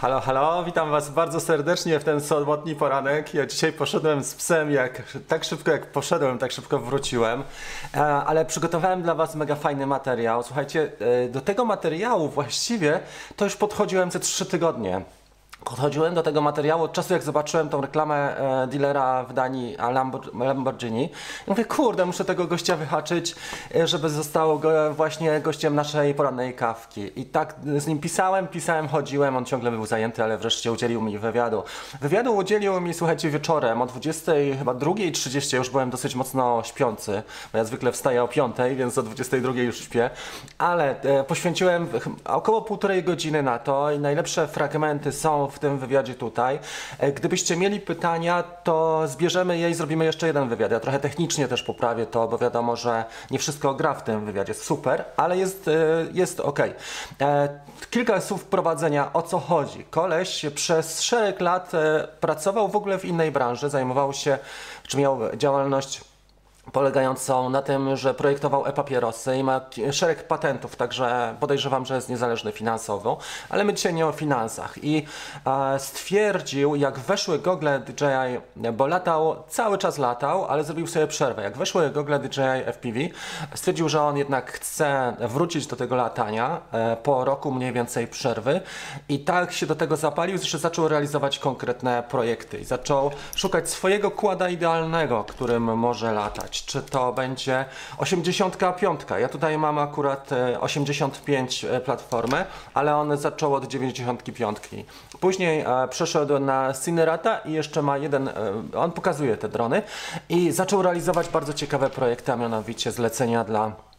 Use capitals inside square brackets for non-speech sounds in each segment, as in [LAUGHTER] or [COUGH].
Halo, halo, witam Was bardzo serdecznie w ten sobotni poranek. Ja dzisiaj poszedłem z psem, jak, tak szybko jak poszedłem, tak szybko wróciłem, e, ale przygotowałem dla Was mega fajny materiał. Słuchajcie, e, do tego materiału właściwie to już podchodziłem ze 3 tygodnie. Podchodziłem do tego materiału od czasu, jak zobaczyłem tą reklamę e, dealera w Danii a Lambor- Lamborghini. I mówię, kurde, muszę tego gościa wyhaczyć, e, żeby został go, właśnie gościem naszej porannej kawki. I tak z nim pisałem, pisałem, chodziłem, on ciągle był zajęty, ale wreszcie udzielił mi wywiadu. Wywiadu udzielił mi, słuchajcie, wieczorem o 20, chyba 2.30, już byłem dosyć mocno śpiący, bo ja zwykle wstaję o 5, więc o 22 już śpię, ale e, poświęciłem około półtorej godziny na to i najlepsze fragmenty są w tym wywiadzie tutaj. E, Gdybyście mieli pytania, to zbierzemy je i zrobimy jeszcze jeden wywiad. Ja trochę technicznie też poprawię to, bo wiadomo, że nie wszystko gra w tym wywiadzie. Super, ale jest, e, jest ok. Kilka słów wprowadzenia, o co chodzi. Koleś przez szereg lat e, pracował w ogóle w innej branży, zajmował się, czy miał działalność polegającą na tym, że projektował e-papierosy i ma szereg patentów, także podejrzewam, że jest niezależny finansowo, ale my dzisiaj nie o finansach. I e, stwierdził, jak weszły gogle DJI, bo latał, cały czas latał, ale zrobił sobie przerwę. Jak weszły gogle DJI FPV, stwierdził, że on jednak chce wrócić do tego latania e, po roku mniej więcej przerwy i tak się do tego zapalił, że zaczął realizować konkretne projekty i zaczął szukać swojego kłada idealnego, którym może latać. Czy to będzie 85. Ja tutaj mam akurat e, 85 e, platformę, ale on zaczął od 95. Później e, przeszedł na Cinerata i jeszcze ma jeden, e, on pokazuje te drony i zaczął realizować bardzo ciekawe projekty, a mianowicie zlecenia dla e,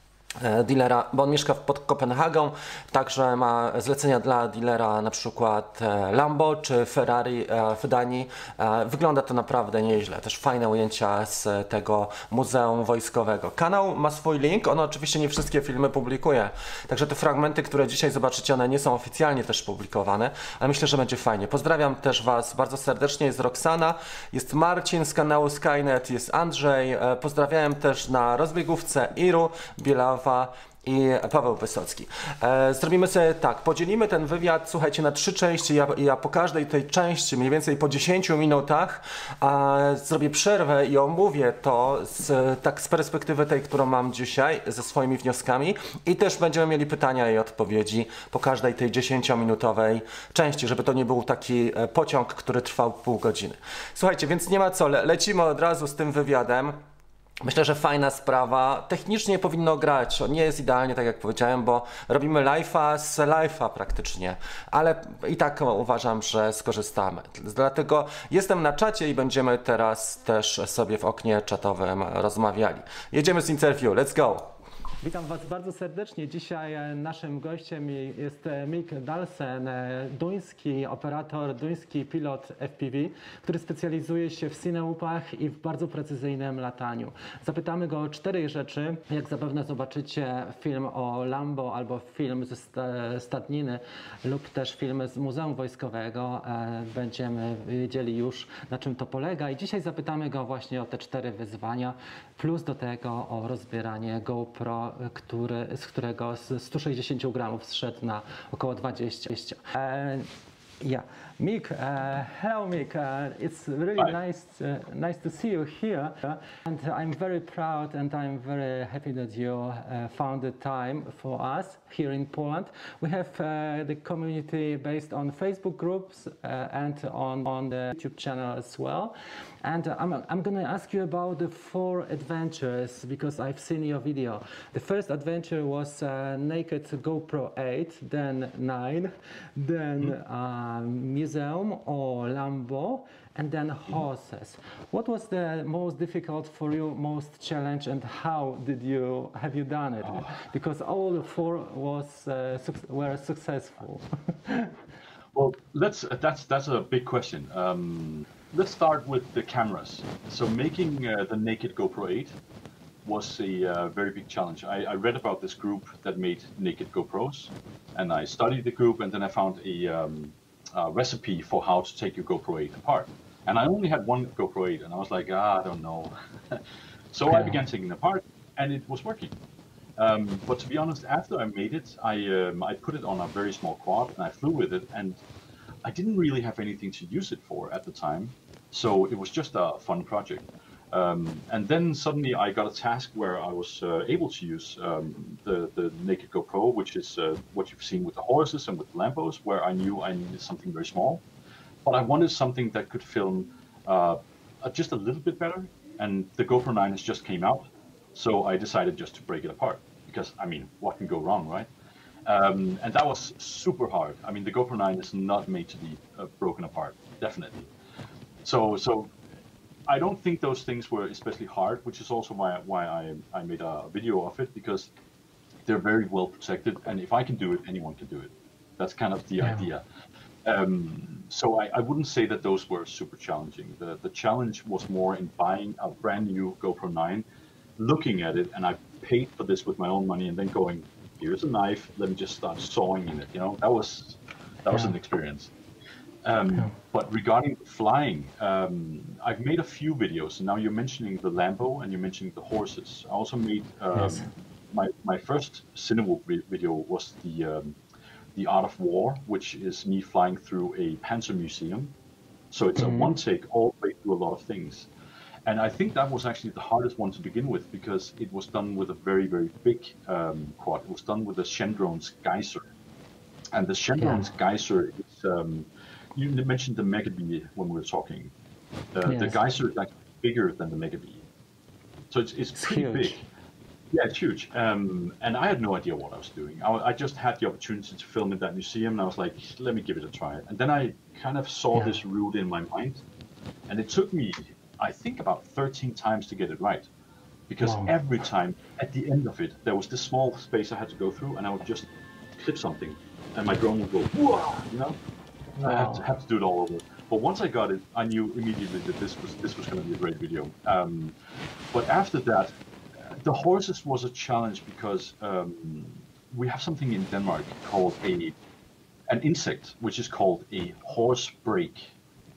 dealera, bo on mieszka pod Kopenhagą, także ma zlecenia dla dealera na przykład e, Lambo czy Ferrari e, w Danii. E, Wygląda to naprawdę nieźle. Też fajne ujęcia z tego Muzeum Wojskowego. Kanał ma swój link, on oczywiście nie wszystkie filmy publikuje, także te fragmenty, które dzisiaj zobaczycie, one nie są oficjalnie też publikowane, ale myślę, że będzie fajnie. Pozdrawiam też Was bardzo serdecznie, jest Roxana, jest Marcin z kanału Skynet, jest Andrzej, e, pozdrawiałem też na rozbiegówce Iru, I Paweł Wysocki. E, zrobimy sobie tak, podzielimy ten wywiad, słuchajcie, na trzy części. Ja, ja po każdej tej części, mniej więcej po 10 minutach, e, zrobię przerwę i omówię to z, tak z perspektywy tej, którą mam dzisiaj, ze swoimi wnioskami i też będziemy mieli pytania i odpowiedzi po każdej tej 10-minutowej części, żeby to nie był taki e, pociąg, który trwał pół godziny. Słuchajcie, więc nie ma co, le lecimy od razu z tym wywiadem. Myślę, że fajna sprawa. Technicznie powinno grać. Nie jest idealnie, tak jak powiedziałem, bo robimy live'a z live'a praktycznie, ale i tak uważam, że skorzystamy. Dlatego jestem na czacie i będziemy teraz też sobie w oknie czatowym rozmawiali. Jedziemy z interview. Let's go! Witam Was bardzo serdecznie. Dzisiaj e, naszym gościem jest e, Mick Dalsen, e, duński operator, duński pilot FPV, który specjalizuje się w cineupach i w bardzo precyzyjnym lataniu. Zapytamy go o cztery rzeczy. Jak zapewne zobaczycie film o Lambo albo film ze sta- stadniny lub też film z Muzeum Wojskowego, będziemy wiedzieli już na czym to polega i dzisiaj zapytamy go właśnie o te cztery wyzwania, plus do tego o rozbieranie GoPro, który, z którego z 160 gramów zszedł na około 20. Yeah, Mick. Uh, hello, Mick. Uh, it's really Hi. nice, uh, nice to see you here, and I'm very proud and I'm very happy that you uh, found the time for us here in Poland. We have uh, the community based on Facebook groups uh, and on on the YouTube channel as well. And I'm I'm going to ask you about the four adventures because I've seen your video. The first adventure was uh, naked GoPro 8, then 9, then uh, museum or Lambo, and then horses. What was the most difficult for you, most challenge, and how did you have you done it? Because all four was uh, were successful. [LAUGHS] Well, let's that's that's a big question. Um, let's start with the cameras. So making uh, the naked GoPro 8 was a uh, very big challenge. I, I read about this group that made naked GoPros, and I studied the group, and then I found a, um, a recipe for how to take your GoPro 8 apart. And I only had one GoPro 8, and I was like, ah, I don't know. [LAUGHS] so I began taking it apart, and it was working. Um, but to be honest, after I made it, I um, I put it on a very small quad and I flew with it, and I didn't really have anything to use it for at the time, so it was just a fun project. Um, and then suddenly I got a task where I was uh, able to use um, the, the Naked GoPro, which is uh, what you've seen with the horses and with the Lambos, where I knew I needed something very small. But I wanted something that could film uh, just a little bit better. And the GoPro 9 has just came out, so I decided just to break it apart. Because, I mean, what can go wrong, right? Um, and that was super hard. I mean, the GoPro 9 is not made to be uh, broken apart, definitely. So, so I don't think those things were especially hard, which is also why why I I made a video of it because they're very well protected, and if I can do it, anyone can do it. That's kind of the Yeah. idea. Um, so I, I wouldn't say that those were super challenging. The the challenge was more in buying a brand new GoPro 9, looking at it, and I paid for this with my own money, and then going, here's a knife, let me just start sawing in it. You know, that was that was an experience. Um, Yeah. But regarding flying, um, I've made a few videos. Now you're mentioning the Lambo and you're mentioning the horses. I also made um, Yes. my my first vi- video was the um, the Art of War, which is me flying through a Panzer museum. So it's Mhm. a one take all the way through a lot of things. And I think that was actually the hardest one to begin with because it was done with a very, very big um, quad. It was done with the Chendron's Geyser. And the Chendron's Geyser is, um, you mentioned the Megabee when we were talking. Uh, The Yes. Geyser is actually bigger than the Megabee. So it's, it's, It's pretty huge. big. Yeah, it's huge. Um, and I had no idea what I was doing. I, I just had the opportunity to film in that museum, and I was like, let me give it a try. And then I kind of saw Yeah. this route in my mind, and it took me, I think, about 13 times to get it right. Because Wow. every time, at the end of it, there was this small space I had to go through, and I would just clip something, and my drone would go, Whoa! you know? I had to, Wow. had to do it all over. But once I got it, I knew immediately that this was this was going to be a great video. Um, but after that, the horses was a challenge because um, we have something in Denmark called a an insect, which is called a horse break,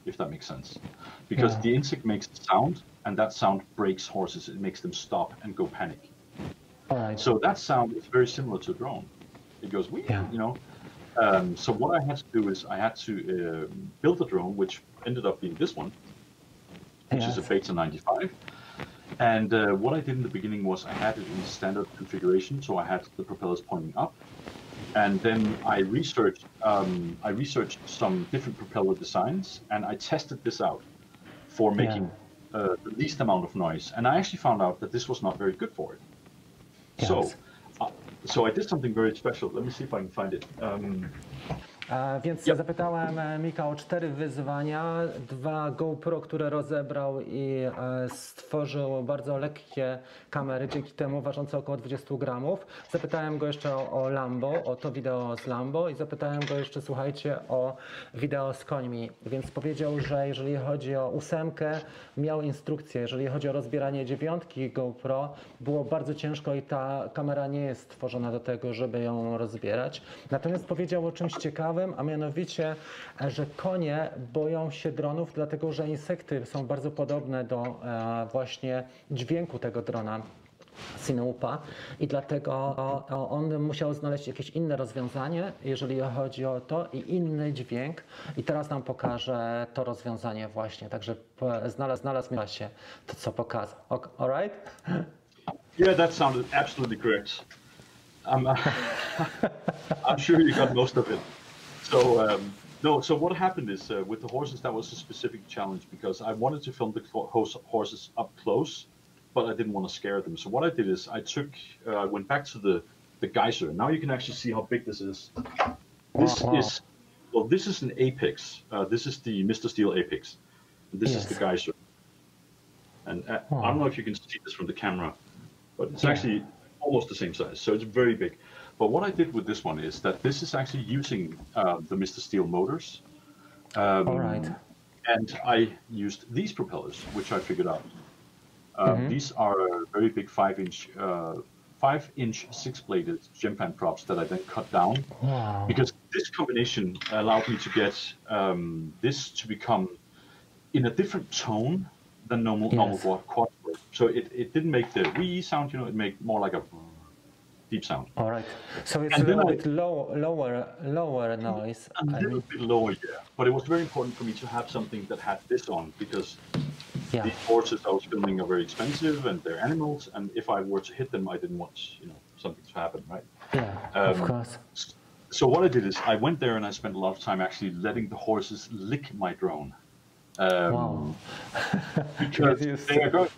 if that makes sense. Because Yeah. the insect makes sound, and that sound breaks horses. It makes them stop and go panic. All right. So that sound is very similar to a drone. It goes, Yeah. you know. Um, so what I had to do is I had to uh, build a drone, which ended up being this one, which is a. Beta 95. And uh, what I did in the beginning was I had it in standard configuration, so I had the propellers pointing up, and then I researched um, I researched some different propeller designs, and I tested this out for making uh, the least amount of noise. And I actually found out that this was not very good for it. So, Yes. uh, so I did something very special. Let me see if I can find it. Um, Więc Yep. zapytałem e, Mika o cztery wyzwania, dwa GoPro, które rozebrał i e, stworzył bardzo lekkie kamery, dzięki temu ważące około 20 gramów. Zapytałem go jeszcze o, o Lambo, o to wideo z Lambo i zapytałem go jeszcze, słuchajcie, o wideo z końmi. Więc powiedział, że jeżeli chodzi o ósemkę, miał instrukcję, jeżeli chodzi o rozbieranie dziewiątki GoPro, było bardzo ciężko i ta kamera nie jest stworzona do tego, żeby ją rozbierać. Natomiast powiedział o czymś ciekawym, a mianowicie, e, że konie boją się dronów, dlatego że insekty są bardzo podobne do e, właśnie dźwięku tego drona. Sinoupa i dlatego on musiał znaleźć jakieś inne rozwiązanie, jeżeli chodzi o to i inny dźwięk i teraz nam pokaże to rozwiązanie właśnie, także znalazł, znalazł w czasie to, co pokazał. Ok, Alright? yeah, that sounded absolutely correct. I'm, [LAUGHS] I'm sure you got most of it. So um, no, so what happened is uh, with the horses that was a specific challenge because I wanted to film the horses up close, but I didn't want to scare them. So what I did is I took, uh, I went back to the the geyser. Now you can actually see how big this is. This Wow, wow. is well, this is an apex. Uh, this is the Mr. Steel apex. This is the geyser. And uh, I don't know if you can see this from the camera, but it's Yeah. actually almost the same size. So it's very big. But what I did with this one is that this is actually using uh, the Mr. Steel motors. Um, All right. And I used these propellers, which I figured out. Um, These are very big five-inch, uh, five-inch six-bladed Gemfan props that I then cut down Wow. because this combination allowed me to get um, this to become in a different tone than normal normal Yes. quad quad. So it, it didn't make the wee sound, you know, it made more like a deep sound. All right. So it's And a little I- bit low, lower, lower noise. A I little mean, bit lower, yeah. But it was very important for me to have something that had this on because yeah. these horses I was filming are very expensive and they're animals, and if I were to hit them, I didn't want you know something to happen, right? Yeah, of Um, course. So what I did is I went there and I spent a lot of time actually letting the horses lick my drone. Um, Wow. [LAUGHS] because they are going,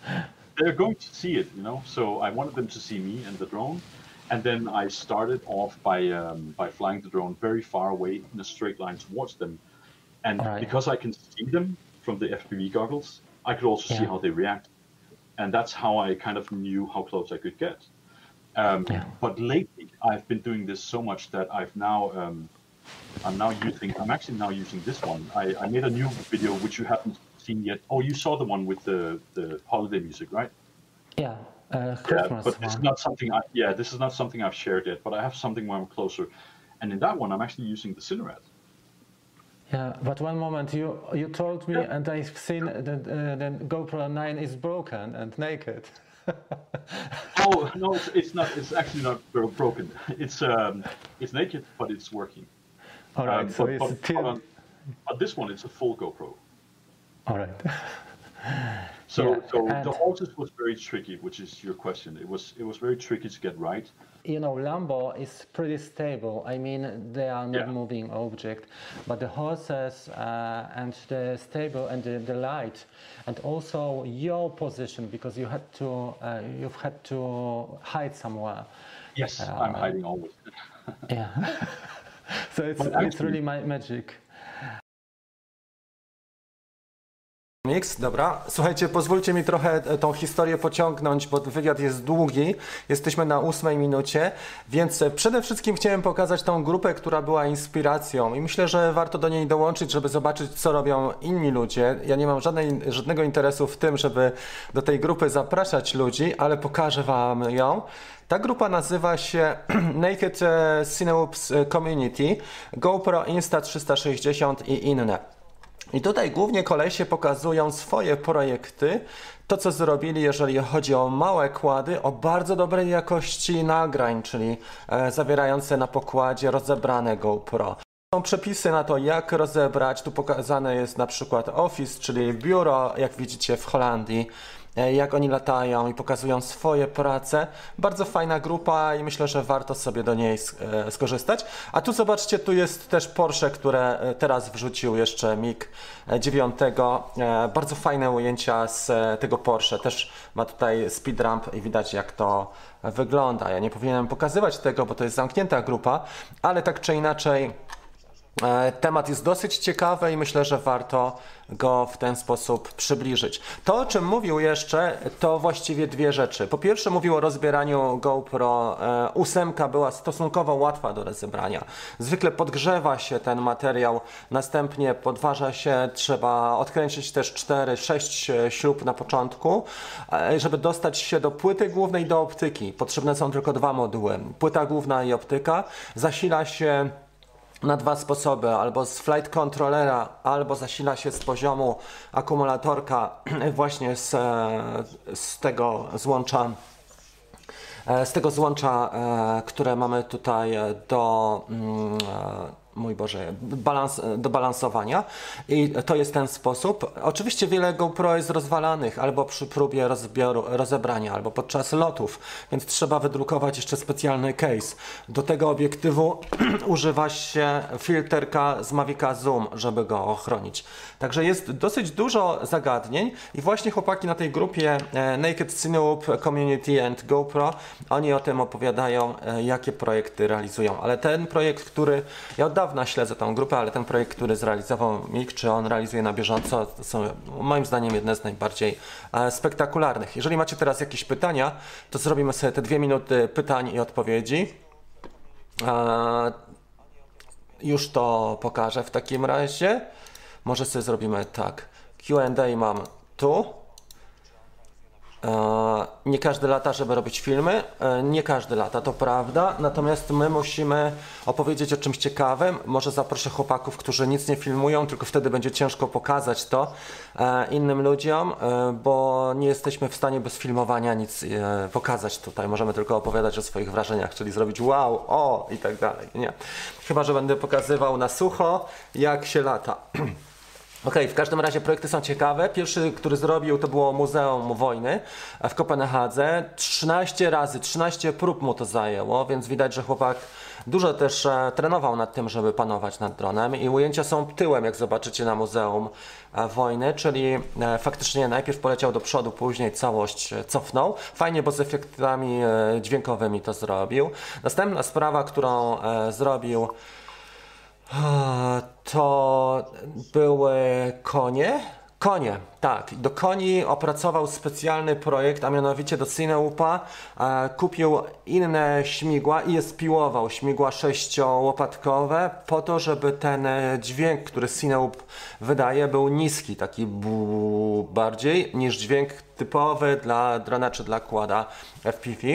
they're going to see it, you know. So I wanted them to see me and the drone, and then I started off by um, by flying the drone very far away in a straight line towards them, and Alright. because I can see them from the FPV goggles, I could also see how they react, and that's how I kind of knew how close I could get. Um, Yeah. But lately, I've been doing this so much that I've now um, I'm now using. I'm actually now using this one. I, I made a new video which you haven't seen yet. Oh, you saw the one with the the holiday music, right? Yeah, uh, Yeah, but this is not something. I, yeah, this is not something I've shared yet. But I have something where I'm closer, and in that one, I'm actually using the Cinerad. Yeah, but one moment you you told me, Yeah. and I've seen that uh, the GoPro 9 is broken and naked. [LAUGHS] Oh no, it's, it's not. It's actually not broken. It's um, it's naked, but it's working. All right, Um, so but, it's but, still. but, on- but this one, it's a full GoPro. All right. [LAUGHS] [SIGHS] So, Yeah, so the horses was very tricky, which is your question. It was it was very tricky to get right. you know, Lambo is pretty stable. I mean, they are not Yeah. moving object, but the horses uh, and the stable and the, the light, and also your position because you had to uh, you've had to hide somewhere. Yes, I'm hiding always. [LAUGHS] Yeah. [LAUGHS] so it's But it's actually- really my magic. Mix, dobra. Słuchajcie, pozwólcie mi trochę e, tą historię pociągnąć, bo wywiad jest długi. Jesteśmy na ósmej minucie, więc e, przede wszystkim chciałem pokazać tą grupę, która była inspiracją i myślę, że warto do niej dołączyć, żeby zobaczyć, co robią inni ludzie. Ja nie mam żadnej, żadnego interesu w tym, żeby do tej grupy zapraszać ludzi, ale pokażę Wam ją. Ta grupa nazywa się [CLEARS THROAT] Naked e, Cinewoops Community, GoPro Insta360 i inne. I tutaj głównie kolesie pokazują swoje projekty, to co zrobili, jeżeli chodzi o małe kłady, o bardzo dobrej jakości nagrań, czyli e, zawierające na pokładzie rozebrane GoPro. Są przepisy na to, jak rozebrać. Tu pokazane jest na przykład Office, czyli biuro, jak widzicie w Holandii, jak oni latają i pokazują swoje prace. Bardzo fajna grupa i myślę, że warto sobie do niej e, skorzystać. A tu zobaczcie, tu jest też Porsche, które e, teraz wrzucił jeszcze MiG 9. E, Bardzo fajne ujęcia z e, tego Porsche. Też ma tutaj speed ramp i widać jak to wygląda. Ja nie powinienem pokazywać tego, bo to jest zamknięta grupa, ale tak czy inaczej E, Temat jest dosyć ciekawy i myślę, że warto go w ten sposób przybliżyć. To, o czym mówił jeszcze, to właściwie dwie rzeczy. Po pierwsze, mówił o rozbieraniu GoPro. E, Ósemka była stosunkowo łatwa do rozebrania. Zwykle podgrzewa się ten materiał, następnie podważa się, trzeba odkręcić też 4-6 śrub na początku, e, żeby dostać się do płyty głównej do optyki. Potrzebne są tylko dwa moduły. Płyta główna i optyka. Zasila się na dwa sposoby, albo z flight controllera, albo zasila się z poziomu akumulatorka [CLEARS THROAT] właśnie z, e, z tego złącza e, z tego złącza, e, które mamy tutaj do mm, mój Boże, balans, do balansowania i to jest ten sposób. Oczywiście wiele GoPro jest rozwalanych albo przy próbie rozbioru, rozebrania, albo podczas lotów, więc trzeba wydrukować jeszcze specjalny case. Do tego obiektywu [CLEARS THROAT] używa się filterka z Mavica Zoom, żeby go ochronić. Także jest dosyć dużo zagadnień i właśnie chłopaki na tej grupie e, Naked Cinewoop Community and GoPro, oni o tym opowiadają, e, jakie projekty realizują. Ale ten projekt, który ja od dawna śledzę tą grupę, ale ten projekt, który zrealizował Mik, czy on realizuje na bieżąco, to są moim zdaniem jedne z najbardziej e, spektakularnych. Jeżeli macie teraz jakieś pytania, to zrobimy sobie te dwie minuty pytań i odpowiedzi. E, już to pokażę w takim razie. Może sobie zrobimy tak. QA mam tu. E, Nie każdy lata, żeby robić filmy. E, Nie każdy lata, to prawda. Natomiast my musimy opowiedzieć o czymś ciekawym. Może zaproszę chłopaków, którzy nic nie filmują, tylko wtedy będzie ciężko pokazać to e, innym ludziom, bo nie jesteśmy w stanie bez filmowania nic pokazać tutaj. Możemy tylko opowiadać o swoich wrażeniach, czyli zrobić wow, o i tak dalej. Nie. Chyba, że będę pokazywał na sucho, jak się lata. [CLEARS THROAT] Okej, w każdym razie projekty są ciekawe. Pierwszy, który zrobił, to było Muzeum Wojny w Kopenhadze. 13 razy, 13 prób mu to zajęło, więc widać, że chłopak dużo też e, trenował nad tym, żeby panować nad dronem. I ujęcia są tyłem, jak zobaczycie na Muzeum e, Wojny, czyli e, faktycznie najpierw poleciał do przodu, później całość e, cofnął. Fajnie, bo z efektami e, dźwiękowymi to zrobił. Następna sprawa, którą e, zrobił To były konie. Konie, tak. Do koni opracował specjalny projekt, a mianowicie do Cineupa e, kupił inne śmigła i je spiłował, śmigła sześciołopatkowe, po to, żeby ten dźwięk, który Cineup wydaje, był niski, taki bardziej niż dźwięk typowy dla drona czy dla kłada FPV.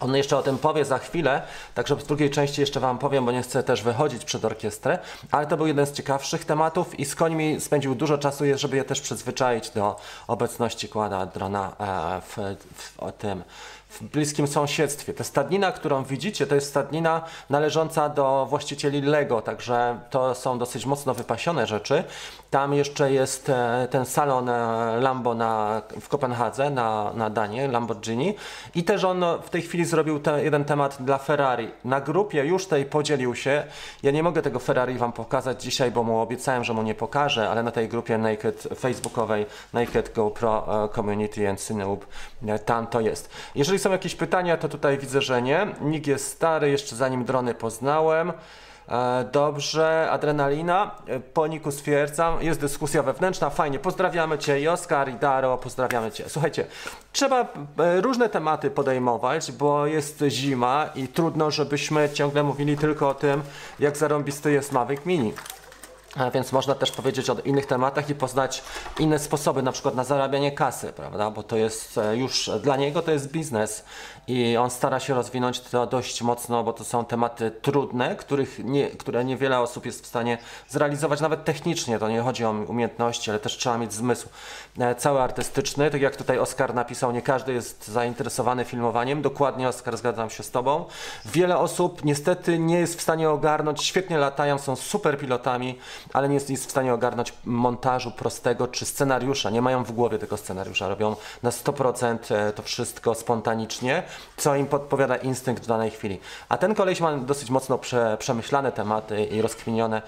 On jeszcze o tym powie za chwilę, także w drugiej części jeszcze Wam powiem, bo nie chcę też wychodzić przed orkiestrę, ale to był jeden z ciekawszych tematów i z końmi spędził dużo czasu, żeby je też przyzwyczaić do obecności kłada drona e, w, w, o tym w bliskim sąsiedztwie. Ta stadnina, którą widzicie, to jest stadnina należąca do właścicieli Lego, także to są dosyć mocno wypasione rzeczy. Tam jeszcze jest e, ten salon e, Lambo na, w Kopenhadze, na, na Danie, Lamborghini i też on w tej chwili zrobił te, jeden temat dla Ferrari. Na grupie już tej podzielił się. Ja nie mogę tego Ferrari Wam pokazać dzisiaj, bo mu obiecałem, że mu nie pokażę, ale na tej grupie Naked, facebookowej Naked GoPro e, Community and Cineup, tam to jest. Jeżeli są jakieś pytania, to tutaj widzę, że nie. Nick jest stary, jeszcze zanim drony poznałem. E, Dobrze, adrenalina. E, Po Niku stwierdzam, jest dyskusja wewnętrzna, fajnie. Pozdrawiamy Cię i Oskar, i Daro, pozdrawiamy Cię. Słuchajcie, trzeba e, różne tematy podejmować, bo jest zima i trudno, żebyśmy ciągle mówili tylko o tym, jak zarąbisty jest Mavic Mini. Więc można też powiedzieć o innych tematach i poznać inne sposoby, na przykład na zarabianie kasy, prawda? Bo to jest e, już dla niego to jest biznes i on stara się rozwinąć to dość mocno, bo to są tematy trudne, których nie, które niewiele osób jest w stanie zrealizować, nawet technicznie. To nie chodzi o umiejętności, ale też trzeba mieć zmysł e, cały artystyczny. Tak jak tutaj Oskar napisał, nie każdy jest zainteresowany filmowaniem. Dokładnie, Oskar, zgadzam się z Tobą. Wiele osób niestety nie jest w stanie ogarnąć, świetnie latają, są super pilotami, ale nie jest nic w stanie ogarnąć montażu prostego czy scenariusza. Nie mają w głowie tego scenariusza. Robią na 100% e, to wszystko spontanicznie, co im podpowiada instynkt w danej chwili. A ten koleś ma dosyć mocno prze, przemyślane tematy i rozkminione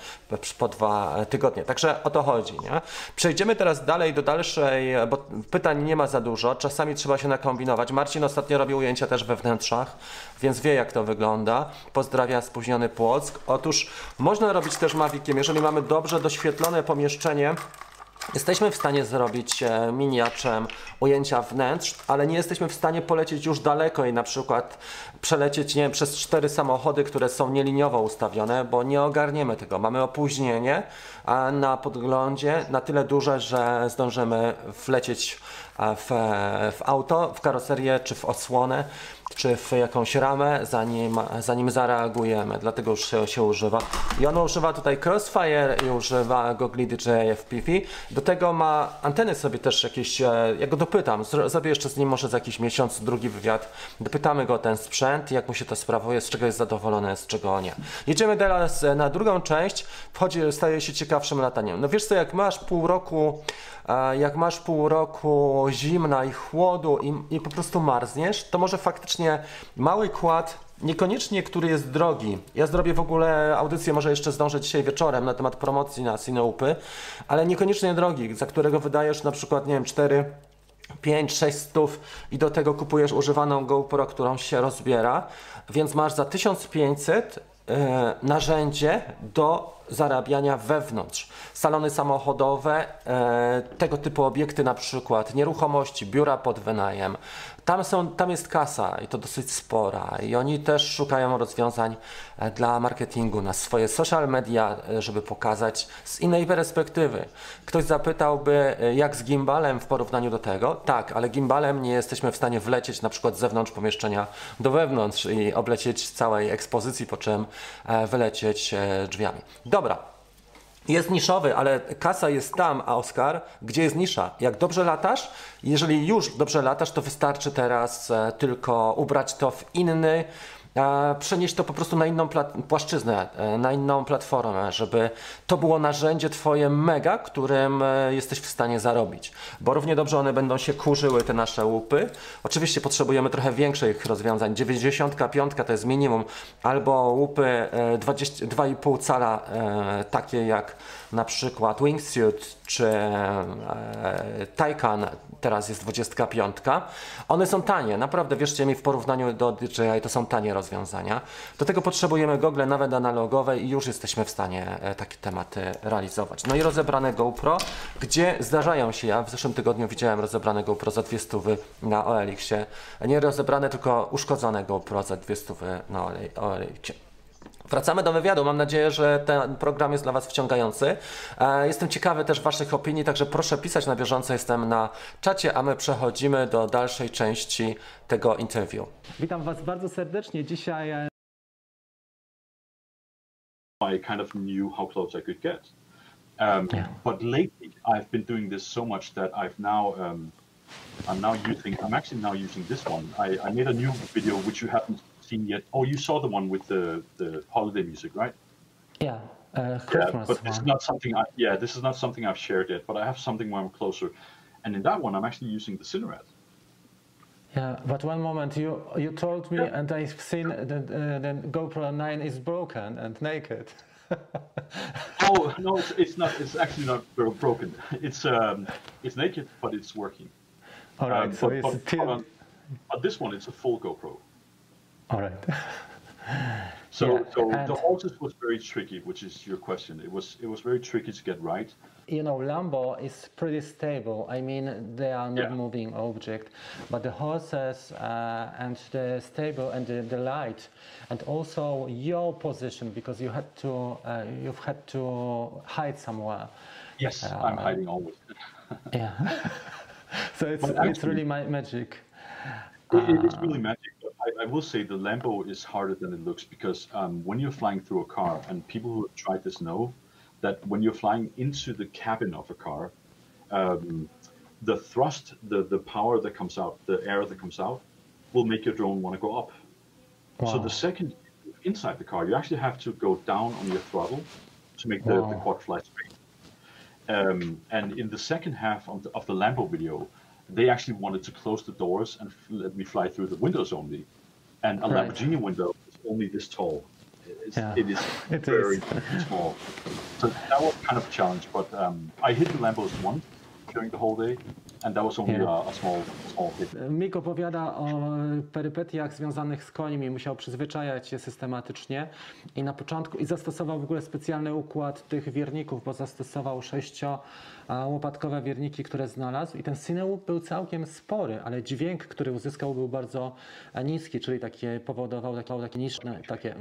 po, dwa tygodnie. Także o to chodzi. Nie? Przejdziemy teraz dalej do dalszej, bo pytań nie ma za dużo. Czasami trzeba się nakombinować. Marcin ostatnio robił ujęcia też we wnętrzach, więc wie jak to wygląda. Pozdrawia spóźniony Płock. Otóż można robić też Maviciem, jeżeli mamy dobrze doświetlone pomieszczenie, Jesteśmy w stanie zrobić e, miniaczem ujęcia wnętrz, ale nie jesteśmy w stanie polecieć już daleko i na przykład przelecieć nie wiem, przez cztery samochody, które są nieliniowo ustawione, bo nie ogarniemy tego. Mamy opóźnienie na podglądzie na tyle duże, że zdążymy wlecieć w, w auto, w karoserię czy w osłonę czy w jakąś ramę, zanim, zanim zareagujemy. Dlatego już się, się używa. I on używa tutaj Crossfire i używa gogli DJI FPV. Do tego ma anteny sobie też jakieś, e, ja go dopytam, zro- zrobię jeszcze z nim może za jakiś miesiąc drugi wywiad. Dopytamy go o ten sprzęt, jak mu się to sprawuje, z czego jest zadowolony, z czego nie. Jedziemy teraz e, na drugą część, wchodzi, staje się ciekawszym lataniem. No wiesz co, jak masz pół roku jak masz pół roku zimna i chłodu i, i po prostu marzniesz, to może faktycznie mały kład, niekoniecznie który jest drogi. Ja zrobię w ogóle audycję, może jeszcze zdążę dzisiaj wieczorem na temat promocji na Cineupy, ale niekoniecznie drogi, za którego wydajesz na przykład, nie wiem, 4 5-6 stów i do tego kupujesz używaną GoPro, którą się rozbiera, więc masz za 1500 e, narzędzie do zarabiania wewnątrz. Salony samochodowe, e, tego typu obiekty na przykład, nieruchomości, biura pod wynajem, tam, są, tam jest kasa i to dosyć spora i oni też szukają rozwiązań e, dla marketingu na swoje social media, e, żeby pokazać z innej perspektywy. Ktoś zapytałby, e, jak z gimbalem w porównaniu do tego? Tak, ale gimbalem nie jesteśmy w stanie wlecieć na przykład z zewnątrz pomieszczenia do wewnątrz i oblecieć całej ekspozycji, po czym wylecieć drzwiami. Dobra, jest niszowy, ale kasa jest tam, a Oscar, gdzie jest nisza? Jak dobrze latasz? Jeżeli już dobrze latasz, to wystarczy teraz e, tylko ubrać to w inny przenieść to po prostu na inną płaszczyznę, e, na inną platformę, żeby to było narzędzie Twoje mega, którym e, jesteś w stanie zarobić. Bo równie dobrze one będą się kurzyły, te nasze łupy. Oczywiście potrzebujemy trochę większych rozwiązań. 95 to jest minimum, albo łupy 2,5 e, cala, takie jak na przykład Wingsuit czy Taycan, teraz jest 25. One są tanie, naprawdę wierzcie mi, w porównaniu do DJI to są tanie rozwiązania. Do tego potrzebujemy gogle nawet analogowe i już jesteśmy w stanie e, takie tematy realizować. No i rozebrane GoPro, gdzie zdarzają się, ja w zeszłym tygodniu widziałem rozebrane GoPro za dwie stówy na OLX-ie. Nie rozebrane, tylko uszkodzone GoPro za dwie stówy na OLX-ie. Wracamy do wywiadu. Mam nadzieję, że ten program jest dla Was wciągający. E, jestem ciekawy też Waszych opinii, także proszę pisać na bieżąco. Jestem na czacie, a my przechodzimy do dalszej części tego interview. Witam Was bardzo serdecznie. Dzisiaj e, I kind of knew how close I could get. Um, yeah. But lately, I've been doing this so much that I've now um, I'm now using I'm actually now using this one. I, I made a new video which you haven't seen yet. Oh, you saw the one with the, the holiday music, right? Yeah, uh, Christmas yeah, but this is not something. I, yeah, this is not something I've shared yet. But I have something where I'm closer, and in that one, I'm actually using the Cinerad. Yeah, but one moment you you told me, yeah. and I've seen that uh, the GoPro 9 is broken and naked. [LAUGHS] oh no, it's, it's, not. It's actually not broken. [LAUGHS] It's um, it's naked, but it's working. All right, um, so but, it's but, still... on, on this one, it's a full GoPro. All right. [LAUGHS] so, yeah, so the horses was very tricky, which is your question. It was it was very tricky to get right. You know, Lambo is pretty stable. I mean, they are not yeah. moving object, but the horses uh, and the stable and the, the, light, and also your position because you had to uh, you've had to hide somewhere. Yes, uh, I'm hiding always. yeah. [LAUGHS] so it's it's really my magic. It, it's really magic. I, I, will say the Lambo is harder than it looks because um, when you're flying through a car, and people who have tried this know that when you're flying into the cabin of a car, um, the thrust, the, the power that comes out, the air that comes out, will make your drone want to go up. Wow. So the second inside the car, you actually have to go down on your throttle to make the, wow. the quad fly straight. Um, and in the second half of the, of the Lambo video, they actually wanted to close the doors and let me fly through the windows only. And a right. Lamborghini window is only this tall. It's, yeah. It is [LAUGHS] it very is. [LAUGHS] small. So that was kind of a challenge, but um, I hit the Lambos once during the whole day, and that was only yeah. a, a, small, small hit. Mik opowiada o perypetiach związanych z końmi. Musiał przyzwyczajać się systematycznie i na początku i zastosował w ogóle specjalny układ tych wierników, bo zastosował sześcio łopatkowe wierniki, które znalazł i ten synełup był całkiem spory, ale dźwięk, który uzyskał był bardzo niski, czyli takie powodował takie, takie niższe, takie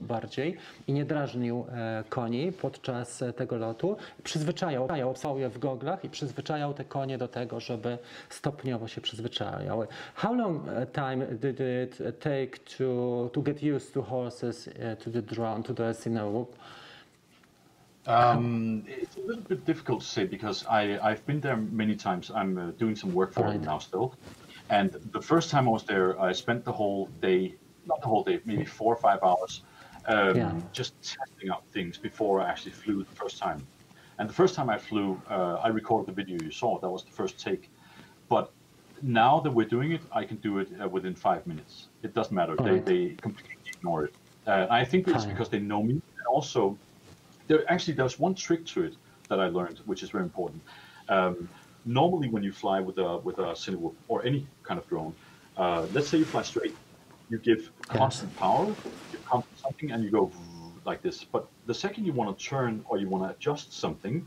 bardziej i nie drażnił e, koni podczas tego lotu. Przyzwyczajał, obsał je w goglach i przyzwyczajał te konie do tego, żeby stopniowo się przyzwyczajały. How long time did it take to, to get used to horses, to the drone, to the synełup? Um, it's a little bit difficult to say because I, I've been there many times. I'm uh, doing some work for right. them now still. And the first time I was there, I spent the whole day, not the whole day, maybe four or five hours, um, yeah. just testing out things before I actually flew the first time. And the first time I flew, uh, I recorded the video you saw. That was the first take. But now that we're doing it, I can do it uh, within five minutes. It doesn't matter. They, right. they completely ignore it. Uh, I think it's because they know me. And also, there actually there's one trick to it that I learned, which is very important. Um, normally, when you fly with a with a Cinewhoop or any kind of drone, uh, let's say you fly straight, you give constant power, you constant something, and you go like this. But the second you want to turn or you want to adjust something,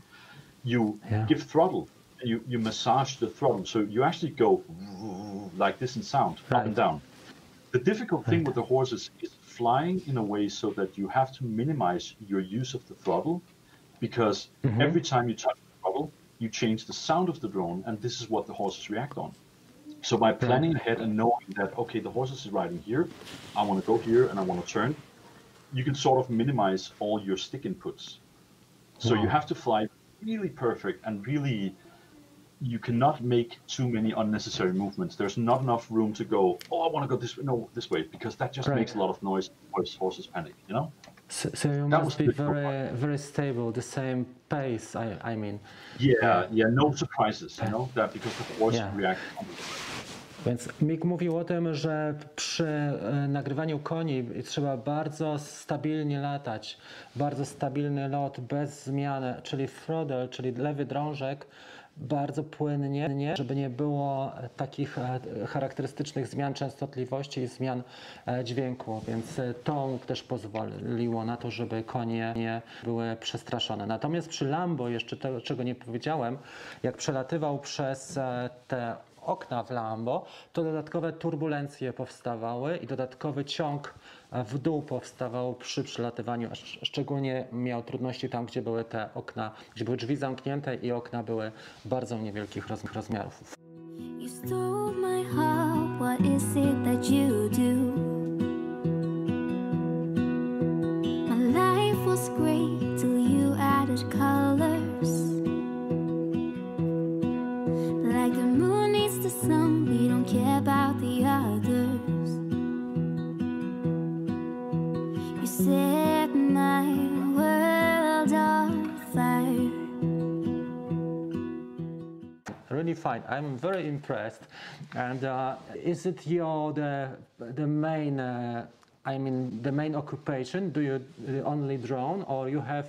you yeah. give throttle you, you massage the throttle. So you actually go like this in sound, up and down. The difficult thing Right. with the horses is flying in a way so that you have to minimize your use of the throttle because Mm-hmm. every time you touch the throttle, you change the sound of the drone, and this is what the horses react on. So by planning ahead and knowing that okay, the horses is riding here, I want to go here and I want to turn, you can sort of minimize all your stick inputs. So you have to fly really perfect and really you cannot make too many unnecessary movements. There's not enough room to go, oh I want to go this way no this way because that just Right. makes a lot of noise horse horses panic, you know? So, so you That must be very very stable, the same pace. I I mean. Yeah, yeah, no surprises, you know, that because the horse Yeah. react Więc Mick mówił o tym, że przy e, nagrywaniu koni trzeba bardzo stabilnie latać, bardzo stabilny lot bez zmian, czyli throttle, czyli lewy drążek, bardzo płynnie, żeby nie było takich e, charakterystycznych zmian częstotliwości i zmian e, dźwięku, więc e, to też pozwoliło na to, żeby konie nie były przestraszone. Natomiast przy Lambo, jeszcze tego, czego nie powiedziałem, jak przelatywał przez e, te okna w Lambo, to dodatkowe turbulencje powstawały i dodatkowy ciąg w dół powstawał przy szcz- Szczególnie miał trudności tam, gdzie były te okna, gdzie były drzwi zamknięte i okna były bardzo niewielkich roz- rozmiarów. You stole what is it that you do? My life was great till you added colors. Really fine. I'm very impressed. And uh, is it your the the main? Uh, I mean, the main occupation? Do you only drone, or you have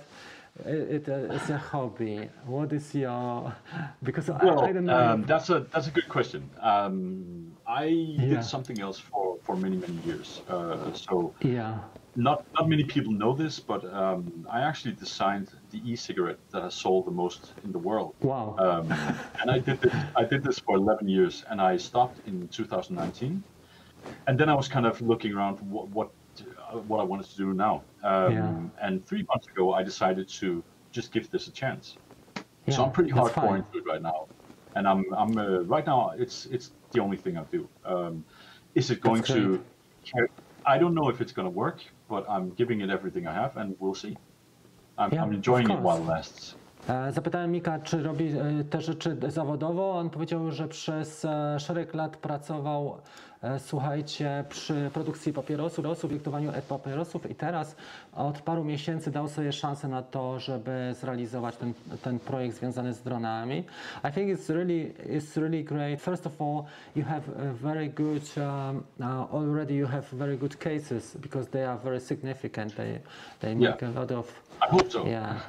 uh, it uh, as a hobby? What is your? [LAUGHS] Because I, I don't know. um, that's a that's a good question. Um, I Yeah. did something else for, for many many years. Uh, so yeah. Not not many people know this, but um, I actually designed the e-cigarette that has sold the most in the world. Wow. Um, and I did this I did this for 11 years, and I stopped in 2019. And then I was kind of looking around what what, uh, what I wanted to do now. Um, Yeah. And three months ago, I decided to just give this a chance. yeah, So I'm pretty hardcore into it right now, and I'm I'm uh, right now. It's it's the only thing I do. Um, is it going to? I don't know if it's going to work, but I'm giving it everything I have, and we'll see. I'm, Yeah, I'm enjoying it while it lasts. E, Zapytałem Mika, czy robi e, te rzeczy zawodowo. On powiedział, że przez e, szereg lat pracował, słuchajcie, przy produkcji papierosów, projektowaniu e-papierosów i teraz od paru miesięcy dał sobie szansę na to, żeby zrealizować ten, ten projekt związany z dronami. I think it's really, it's really great. First of all, you have very good, um, uh, already you have very good cases because they are very significant. They, they Yeah. make a lot of I hope so. yeah,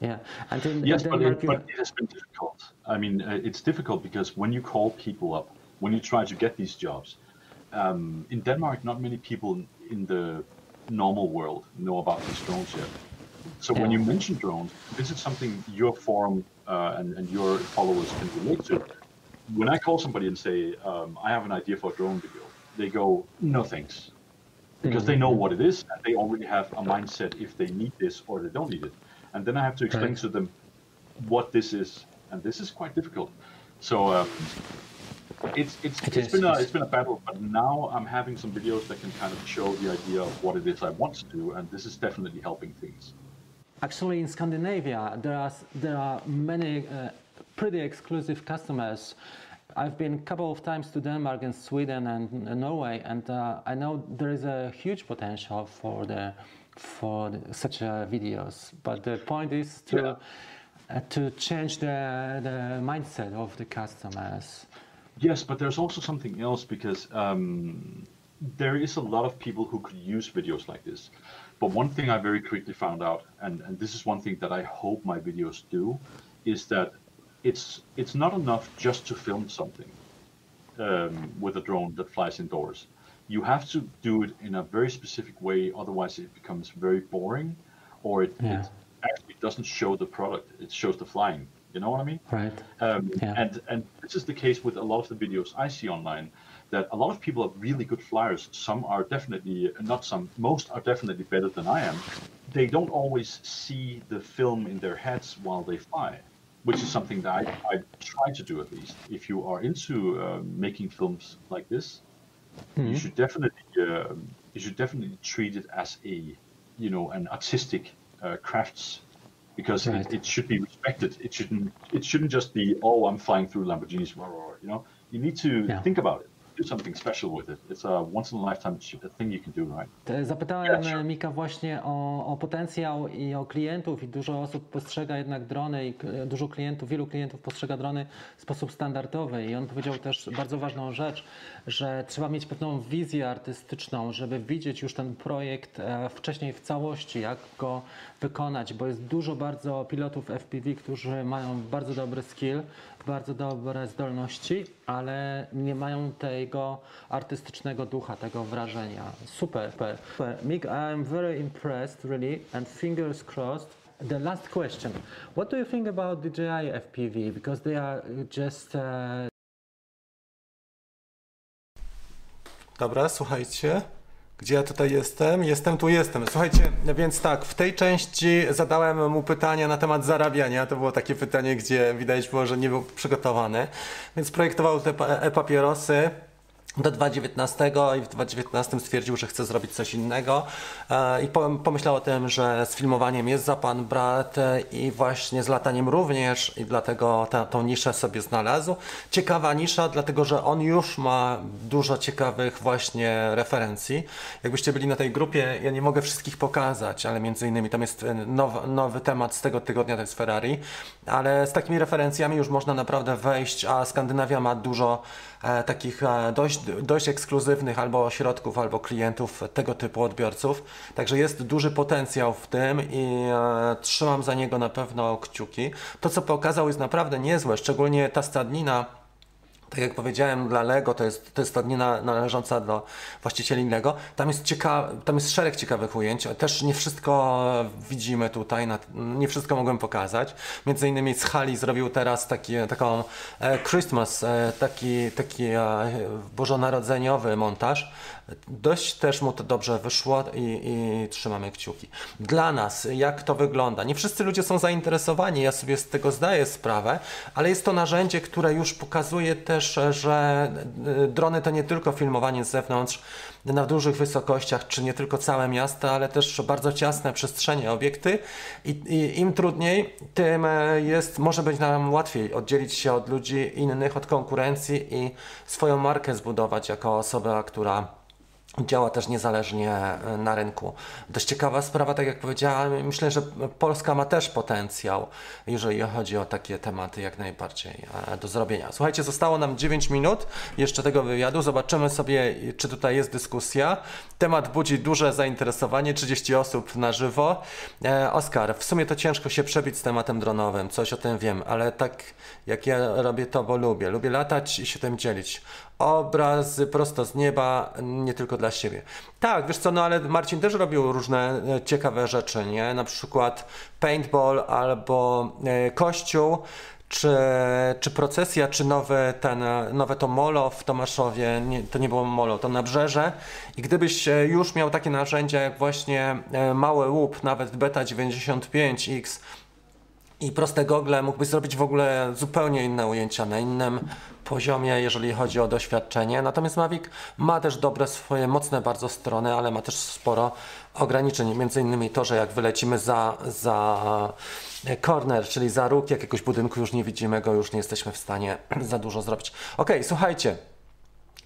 yeah. And in, Yes, in but it, but it has been difficult. I mean, uh, it's difficult because when you call people up, when you try to get these jobs, um, in Denmark, not many people in the normal world know about these drones yet. So when you mention drones, this is something your forum uh, and, and your followers can relate to. When I call somebody and say, um, I have an idea for a drone video, they go, no thanks. Because they know what it is and they already have a mindset if they need this or they don't need it. And then I have to explain Right. to them what this is. And this is quite difficult. So um, it's it's it it's is, been a it's been a battle, but now I'm having some videos that can kind of show the idea of what it is I want to do, and this is definitely helping things. actually in Scandinavia, there are there are many uh, pretty exclusive customers. I've been a couple of times to Denmark and Sweden and Norway, and uh, I know there is a huge potential for the for the, such uh, videos. But the point is to Yeah. uh, to change the the mindset of the customers. Yes, but there's also something else because um, there is a lot of people who could use videos like this. But one thing I very quickly found out, and, and this is one thing that I hope my videos do, is that it's it's not enough just to film something um, with a drone that flies indoors. You have to do it in a very specific way, otherwise it becomes very boring, or it, Yeah. it actually doesn't show the product; it shows the flying. You know what I mean? Right. Um, Yeah. And and this is the case with a lot of the videos I see online. That a lot of people are really good flyers. Some are definitely not some. Most are definitely better than I am. They don't always see the film in their heads while they fly, which is something that I, I try to do at least. If you are into uh, making films like this, you should definitely um, you should definitely treat it as a you know an artistic uh, crafts because Right. it, it should be respected. It shouldn't it shouldn't just be oh I'm flying through Lamborghinis. rah, rah, rah," You know you need to Yeah. think about it. Do something special with it. It's a once in a lifetime sh- thing you can do, right? Te- Zapytałem Yeah, sure. e, Mika właśnie o, o potencjał i o klientów i dużo osób postrzega jednak drony i dużo klientów, wielu klientów postrzega drony w sposób standardowy i on powiedział też bardzo ważną rzecz, że trzeba mieć pewną wizję artystyczną, żeby widzieć już ten projekt e, wcześniej w całości, jak go wykonać, bo jest dużo bardzo pilotów FPV, którzy mają bardzo dobry skill, bardzo dobre zdolności, ale nie mają tego artystycznego ducha, tego wrażenia. Super, super. super. Mick, I'm very impressed, really, and fingers crossed. The last question. What do you think about DJI FPV? Because they are just uh, Dobra, słuchajcie. Gdzie ja tutaj jestem? Jestem, tu jestem. Słuchajcie, więc tak, w tej części zadałem mu pytanie na temat zarabiania. To było takie pytanie, gdzie widać było, że nie był przygotowany. Więc projektował te pa- e-papierosy do 2019 i w 2019 stwierdził, że chce zrobić coś innego e, i po- pomyślał o tym, że z filmowaniem jest za pan brat e, i właśnie z lataniem również i dlatego ta, tą niszę sobie znalazł. Ciekawa nisza, dlatego że on już ma dużo ciekawych właśnie referencji. Jakbyście byli na tej grupie, ja nie mogę wszystkich pokazać, ale między innymi tam jest e, nowy, temat z tego tygodnia, to jest Ferrari, ale z takimi referencjami już można naprawdę wejść, a Skandynawia ma dużo takich e, dość, dość ekskluzywnych albo ośrodków, albo klientów tego typu odbiorców. Także jest duży potencjał w tym i e, trzymam za niego na pewno kciuki. To, co pokazał, jest naprawdę niezłe, szczególnie ta stadnina. Tak jak powiedziałem, dla Lego to jest, to jest stadnina należąca do właścicieli Lego. Tam jest, cieka- tam jest szereg ciekawych ujęć. Też nie wszystko widzimy tutaj, nie wszystko mogłem pokazać. Między innymi z Hali zrobił teraz taki, taką e, Christmas, e, taki, taki e, bożonarodzeniowy montaż. Dość też mu to dobrze wyszło i, i trzymamy kciuki. Dla nas, jak to wygląda? Nie wszyscy ludzie są zainteresowani, ja sobie z tego zdaję sprawę, ale jest to narzędzie, które już pokazuje też, że y, drony to nie tylko filmowanie z zewnątrz na dużych wysokościach, czy nie tylko całe miasta, ale też bardzo ciasne przestrzenie, obiekty i, i im trudniej, tym e, jest, może być nam łatwiej oddzielić się od ludzi innych, od konkurencji i swoją markę zbudować jako osoba, która działa też niezależnie e, na rynku. Dość ciekawa sprawa, tak jak powiedziałem, myślę, że Polska ma też potencjał, jeżeli chodzi o takie tematy jak najbardziej e, do zrobienia. Słuchajcie, zostało nam 9 minut jeszcze tego wywiadu. Zobaczymy sobie, czy tutaj jest dyskusja. Temat budzi duże zainteresowanie, 30 osób na żywo. E, Oskar, w sumie to ciężko się przebić z tematem dronowym, coś o tym wiem, ale tak jak ja robię to, bo lubię. Lubię latać i się tym dzielić obrazy prosto z nieba, nie tylko dla siebie. Tak, wiesz co, no ale Marcin też robił różne e, ciekawe rzeczy, nie? Na przykład paintball albo e, kościół, czy, czy procesja, czy nowe, ten, e, nowe to molo w Tomaszowie, nie, to nie było molo, to nabrzeże. I gdybyś już miał takie narzędzia jak właśnie mały łup, nawet Beta 95X, i proste gogle mógłbyś zrobić w ogóle zupełnie inne ujęcia na innym poziomie, jeżeli chodzi o doświadczenie. Natomiast Mavic ma też dobre swoje mocne bardzo strony, ale ma też sporo ograniczeń. Między innymi to, że jak wylecimy za, za corner, czyli za róg jakiegoś budynku, już nie widzimy go, już nie jesteśmy w stanie za dużo zrobić. Ok, słuchajcie.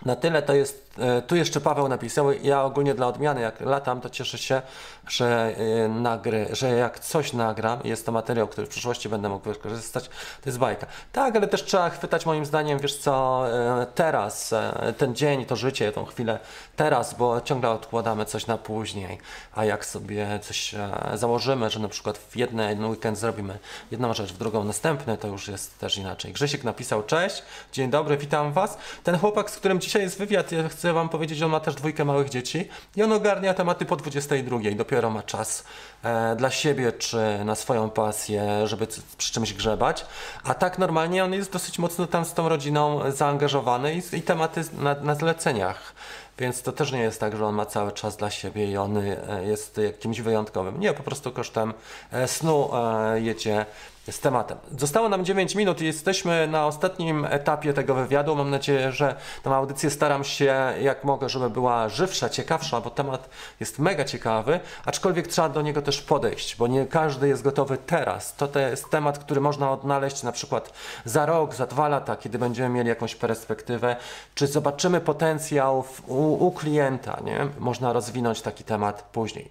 Na tyle to jest, tu jeszcze Paweł napisał, ja ogólnie dla odmiany jak latam, to cieszę się, że e, nagry, że jak coś nagram, jest to materiał, który w przyszłości będę mógł wykorzystać, to jest bajka. Tak, ale też trzeba chwytać moim zdaniem, wiesz co, e, teraz, e, ten dzień, to życie, tą chwilę teraz, bo ciągle odkładamy coś na później, a jak sobie coś e, założymy, że na przykład w jeden, weekend zrobimy jedną rzecz, w drugą następny, to już jest też inaczej. Grzesiek napisał, cześć, dzień dobry, witam Was. Ten chłopak, z którym dzisiaj jest wywiad, ja chcę wam powiedzieć, że on ma też dwójkę małych dzieci i on ogarnia tematy po 22. Dopiero ma czas e, dla siebie czy na swoją pasję, żeby przy czymś grzebać. A tak normalnie on jest dosyć mocno tam z tą rodziną zaangażowany i, i tematy na, na zleceniach. Więc to też nie jest tak, że on ma cały czas dla siebie i on e, jest jakimś wyjątkowym. Nie, po prostu kosztem e, snu e, jedzie z tematem. Zostało nam 9 minut i jesteśmy na ostatnim etapie tego wywiadu. Mam nadzieję, że tą audycję staram się jak mogę, żeby była żywsza, ciekawsza, bo temat jest mega ciekawy, aczkolwiek trzeba do niego też podejść, bo nie każdy jest gotowy teraz. To, jest temat, który można odnaleźć na przykład za rok, za dwa lata, kiedy będziemy mieli jakąś perspektywę, czy zobaczymy potencjał w, u, u klienta, nie? Można rozwinąć taki temat później.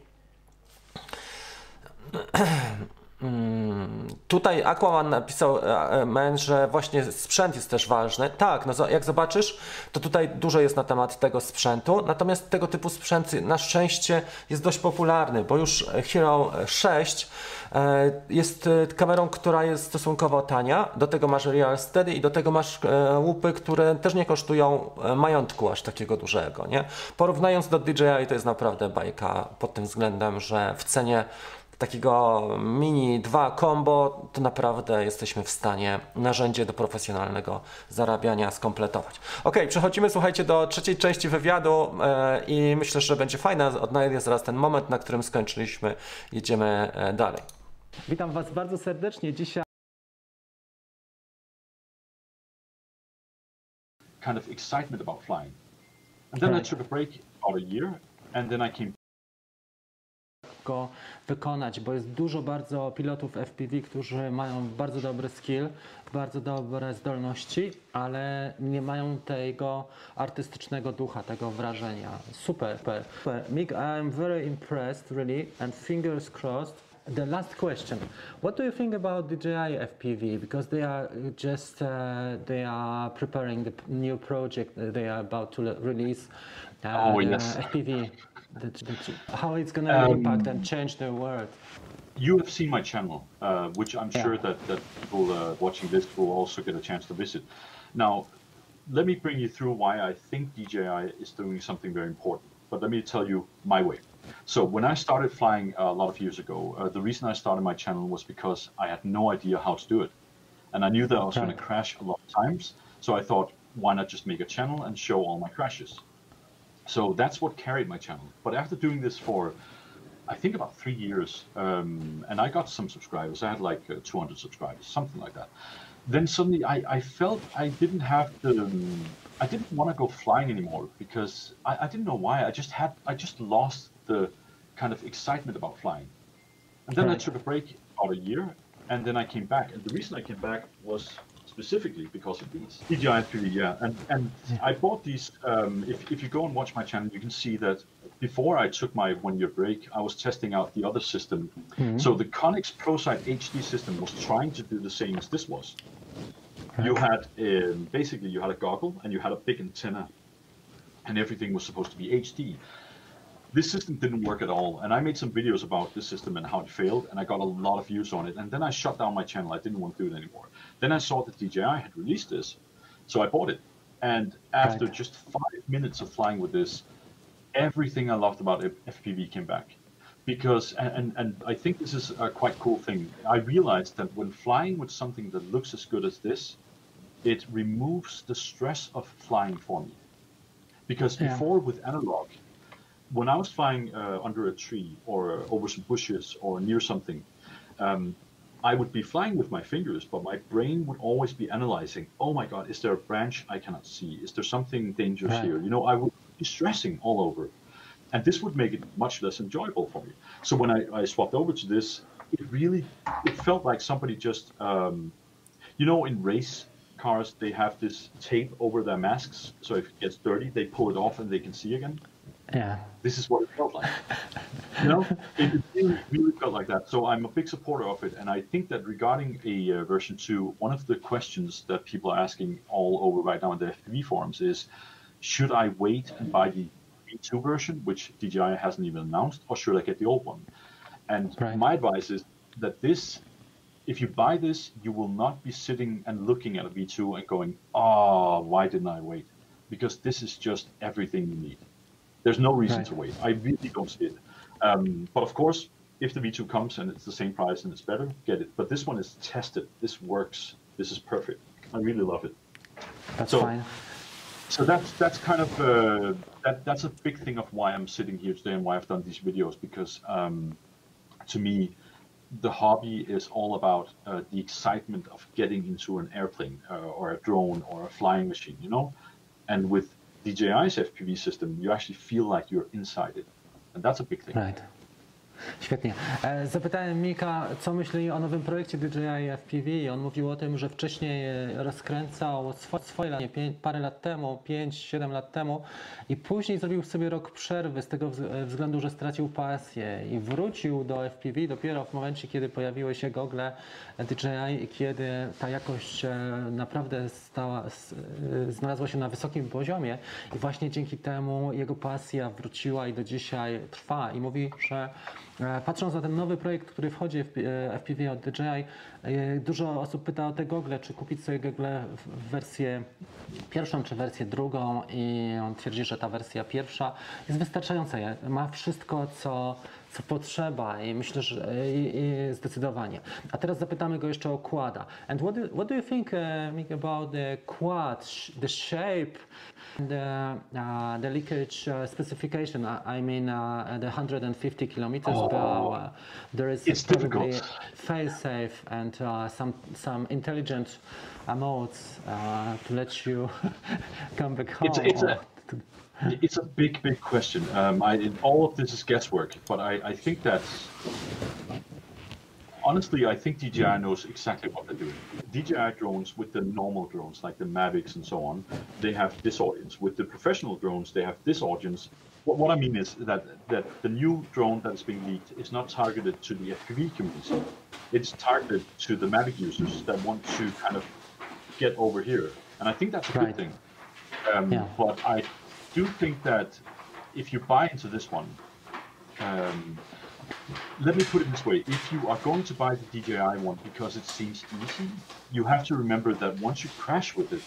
[CLEARS THROAT] Mm, Tutaj Aquaman napisał e, e, men, że właśnie sprzęt jest też ważny. Tak, no jak zobaczysz, to tutaj dużo jest na temat tego sprzętu, natomiast tego typu sprzęt na szczęście jest dość popularny, bo już Hero 6 e, jest kamerą, która jest stosunkowo tania, do tego masz Real Steady i do tego masz łupy, które też nie kosztują majątku aż takiego dużego, nie? Porównując do DJI to jest naprawdę bajka pod tym względem, że w cenie takiego mini 2 combo, to naprawdę jesteśmy w stanie narzędzie do profesjonalnego zarabiania skompletować. Ok, przechodzimy, słuchajcie, do trzeciej części wywiadu e, i myślę, że będzie fajna. Odnajdę zaraz ten moment, na którym skończyliśmy. Jedziemy e, dalej. Witam Was bardzo serdecznie. Dzisiaj kind of excitement about flying. And then I took a break about a year, and then I came go wykonać, bo jest dużo bardzo pilotów FPV, którzy mają bardzo dobry skill, bardzo dobre zdolności, ale nie mają tego artystycznego ducha, tego wrażenia. Super, super. super. Mick, I'm very impressed, really, and fingers crossed. The last question: What do you think about DJI FPV? Because they are just uh, they are preparing the new project they are about to le- release. Uh, Oh, yes. FPV. The, how it's gonna impact and change the world? you have seen my channel, uh, which I'm Yeah. sure that, that people uh, watching this will also get a chance to visit. Now, let me bring you through why I think DJI is doing something very important. But let me tell you my way. So, when I started flying a lot of years ago, uh, the reason I started my channel was because I had no idea how to do it. And I knew that I was going to crash a lot of times. So, I thought, why not just make a channel and show all my crashes? So, that's what carried my channel. But after doing this for I think about three years, um, and I got some subscribers. I had like uh, 200 subscribers, something like that. Then suddenly, I, I felt I didn't have the, um, I didn't want to go flying anymore because I, I didn't know why. I just had, I just lost the kind of excitement about flying. And then I took a break about a year, and then I came back. And the reason I came back was specifically because of these DJI 3D. Yeah, and and I bought these. Um, if if you go and watch my channel, you can see that before I took my one year break, I was testing out the other system. So the Connex ProSight HD system was trying to do the same as this was. You had um, basically you had a goggle and you had a big antenna, and everything was supposed to be HD this system didn't work at all. And I made some videos about this system and how it failed, and I got a lot of views on it. And then I shut down my channel. I didn't want to do it anymore. Then I saw that DJI had released this, so I bought it. And after Right. just five minutes of flying with this, everything I loved about FPV came back. Because, and, and, I think this is a quite cool thing. I realized that when flying with something that looks as good as this, it removes the stress of flying for me. Because Yeah. before with analog, when I was flying uh, under a tree or over some bushes or near something, um, I would be flying with my fingers, but my brain would always be analyzing. Oh my God, is there a branch I cannot see? Is there something dangerous Right. here? You know, I would be stressing all over, and this would make it much less enjoyable for me. So when I, I swapped over to this, it really it felt like somebody just, um, you know, in race cars they have this tape over their masks, so if it gets dirty, they pull it off and they can see again Yeah. this is what it felt like. you know, it really, really felt like that. So I'm a big supporter of it, and I think that regarding a uh, version two, one of the questions that people are asking all over right now in the FPV forums is, should I wait and buy the V2 version, which DJI hasn't even announced, or should I get the old one? And Right. my advice is that this, if you buy this, you will not be sitting and looking at a V2 and going, oh, why didn't I wait? because this is just everything you need. There's no reason Right. to wait. I really don't see it. Um, but of course, if the V2 comes and it's the same price and it's better, get it. But this one is tested. This works. This is perfect. I really love it. That's So- fine. So that's that's kind of uh, that that's a big thing of why I'm sitting here today and why I've done these videos because um, to me, the hobby is all about uh, the excitement of getting into an airplane uh, or a drone or a flying machine, you know. And with DJI's FPV system, you actually feel like you're inside it, and that's a big thing. Right. Świetnie. E, Zapytałem Mika, co myśli o nowym projekcie DJI FPV on mówił o tym, że wcześniej e, rozkręcał swo- swoje lat, pię- parę lat temu, 5-7 lat temu i później zrobił sobie rok przerwy z tego e, względu, że stracił pasję i wrócił do FPV dopiero w momencie, kiedy pojawiły się gogle DJI i kiedy ta jakość naprawdę stała, znalazła się na wysokim poziomie i właśnie dzięki temu jego pasja wróciła i do dzisiaj trwa i mówi, że patrząc na ten nowy projekt, który wchodzi w e, FPV od DJI, e, dużo osób pyta o te gogle, czy kupić sobie gogle w- wersję pierwszą czy wersję drugą i on twierdzi, że ta wersja pierwsza jest wystarczająca, ma wszystko, co, co potrzeba i myślę, że i, i zdecydowanie. A teraz zapytamy go jeszcze o quada. And what do, what do you think, uh, Mick, about the quad, the shape, the, uh, the leakage uh, specification? I, I mean, uh, the 150 kilometers per hour. There is It's probably difficult. fail-safe and uh, some some intelligent uh, modes uh, to let you [LAUGHS] come back home. It's- it's a- It's a big, big question. Um, I, all of this is guesswork, but I, I think that's honestly, I think DJI knows exactly what they're doing. DJI drones with the normal drones, like the Mavics and so on, they have this audience. With the professional drones, they have this audience. What, what I mean is that that the new drone that is being leaked is not targeted to the FPV community. It's targeted to the Mavic users that want to kind of get over here, and I think that's a Right. good thing. Um, Yeah. But I do think that if you buy into this one, um, let me put it this way: if you are going to buy the DJI one because it seems easy, you have to remember that once you crash with it,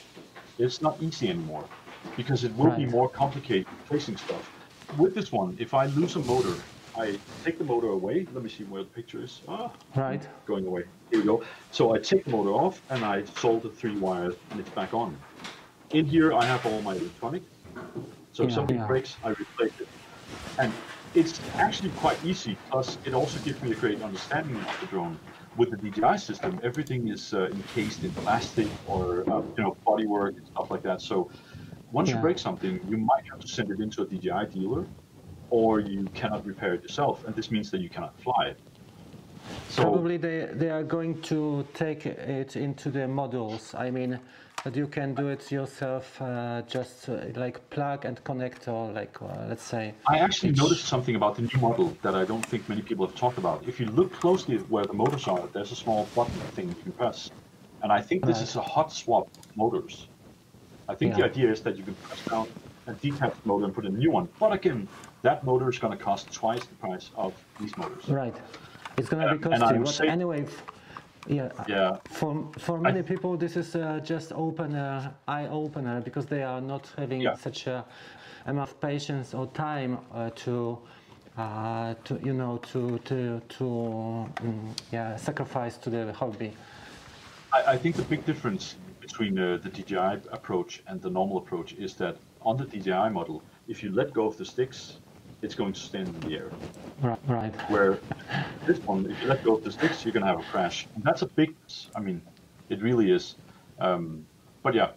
it's not easy anymore because it will be more complicated tracing stuff. With this one, if I lose a motor, I take the motor away. Let me see where the picture is. Ah, Right. going away. Here we go. So I take the motor off and I solder the three wires and it's back on. In here I have all my electronic. So if something yeah. breaks, I replace it. And it's actually quite easy. Plus, it also gives me a great understanding of the drone. With the DJI system, everything is uh, encased in plastic or uh, you know bodywork and stuff like that. So once you break something, you might have to send it into a DJI dealer, or you cannot repair it yourself, and this means that you cannot fly it. So Probably they, they are going to take it into the modules. I mean, that you can do it yourself, uh, just uh, like plug and connect, or like uh, let's say. I actually noticed something about the new model that I don't think many people have talked about. If you look closely at where the motors are, there's a small button thing you can press. And I think this Right. is a hot swap motors. I think the idea is that you can press down a detached motor and put in a new one. But again, that motor is going to cost twice the price of these motors. Right. It's gonna be Um, and I costly, but anyway. Yeah. Yeah. For for many people, this is uh, just open uh, eye opener because they are not having Yeah. such a amount of patience or time uh, to. Uh, to you know to to to mm, yeah sacrifice to the hobby I, I think the big difference between uh, the DJI approach and the normal approach is that on the DJI model, if you let go of the sticks, it's going to stand in the air. right right where this one, if you let go of the sticks, you're gonna have a crash. And that's a big, I mean, it really is. Um, but yeah,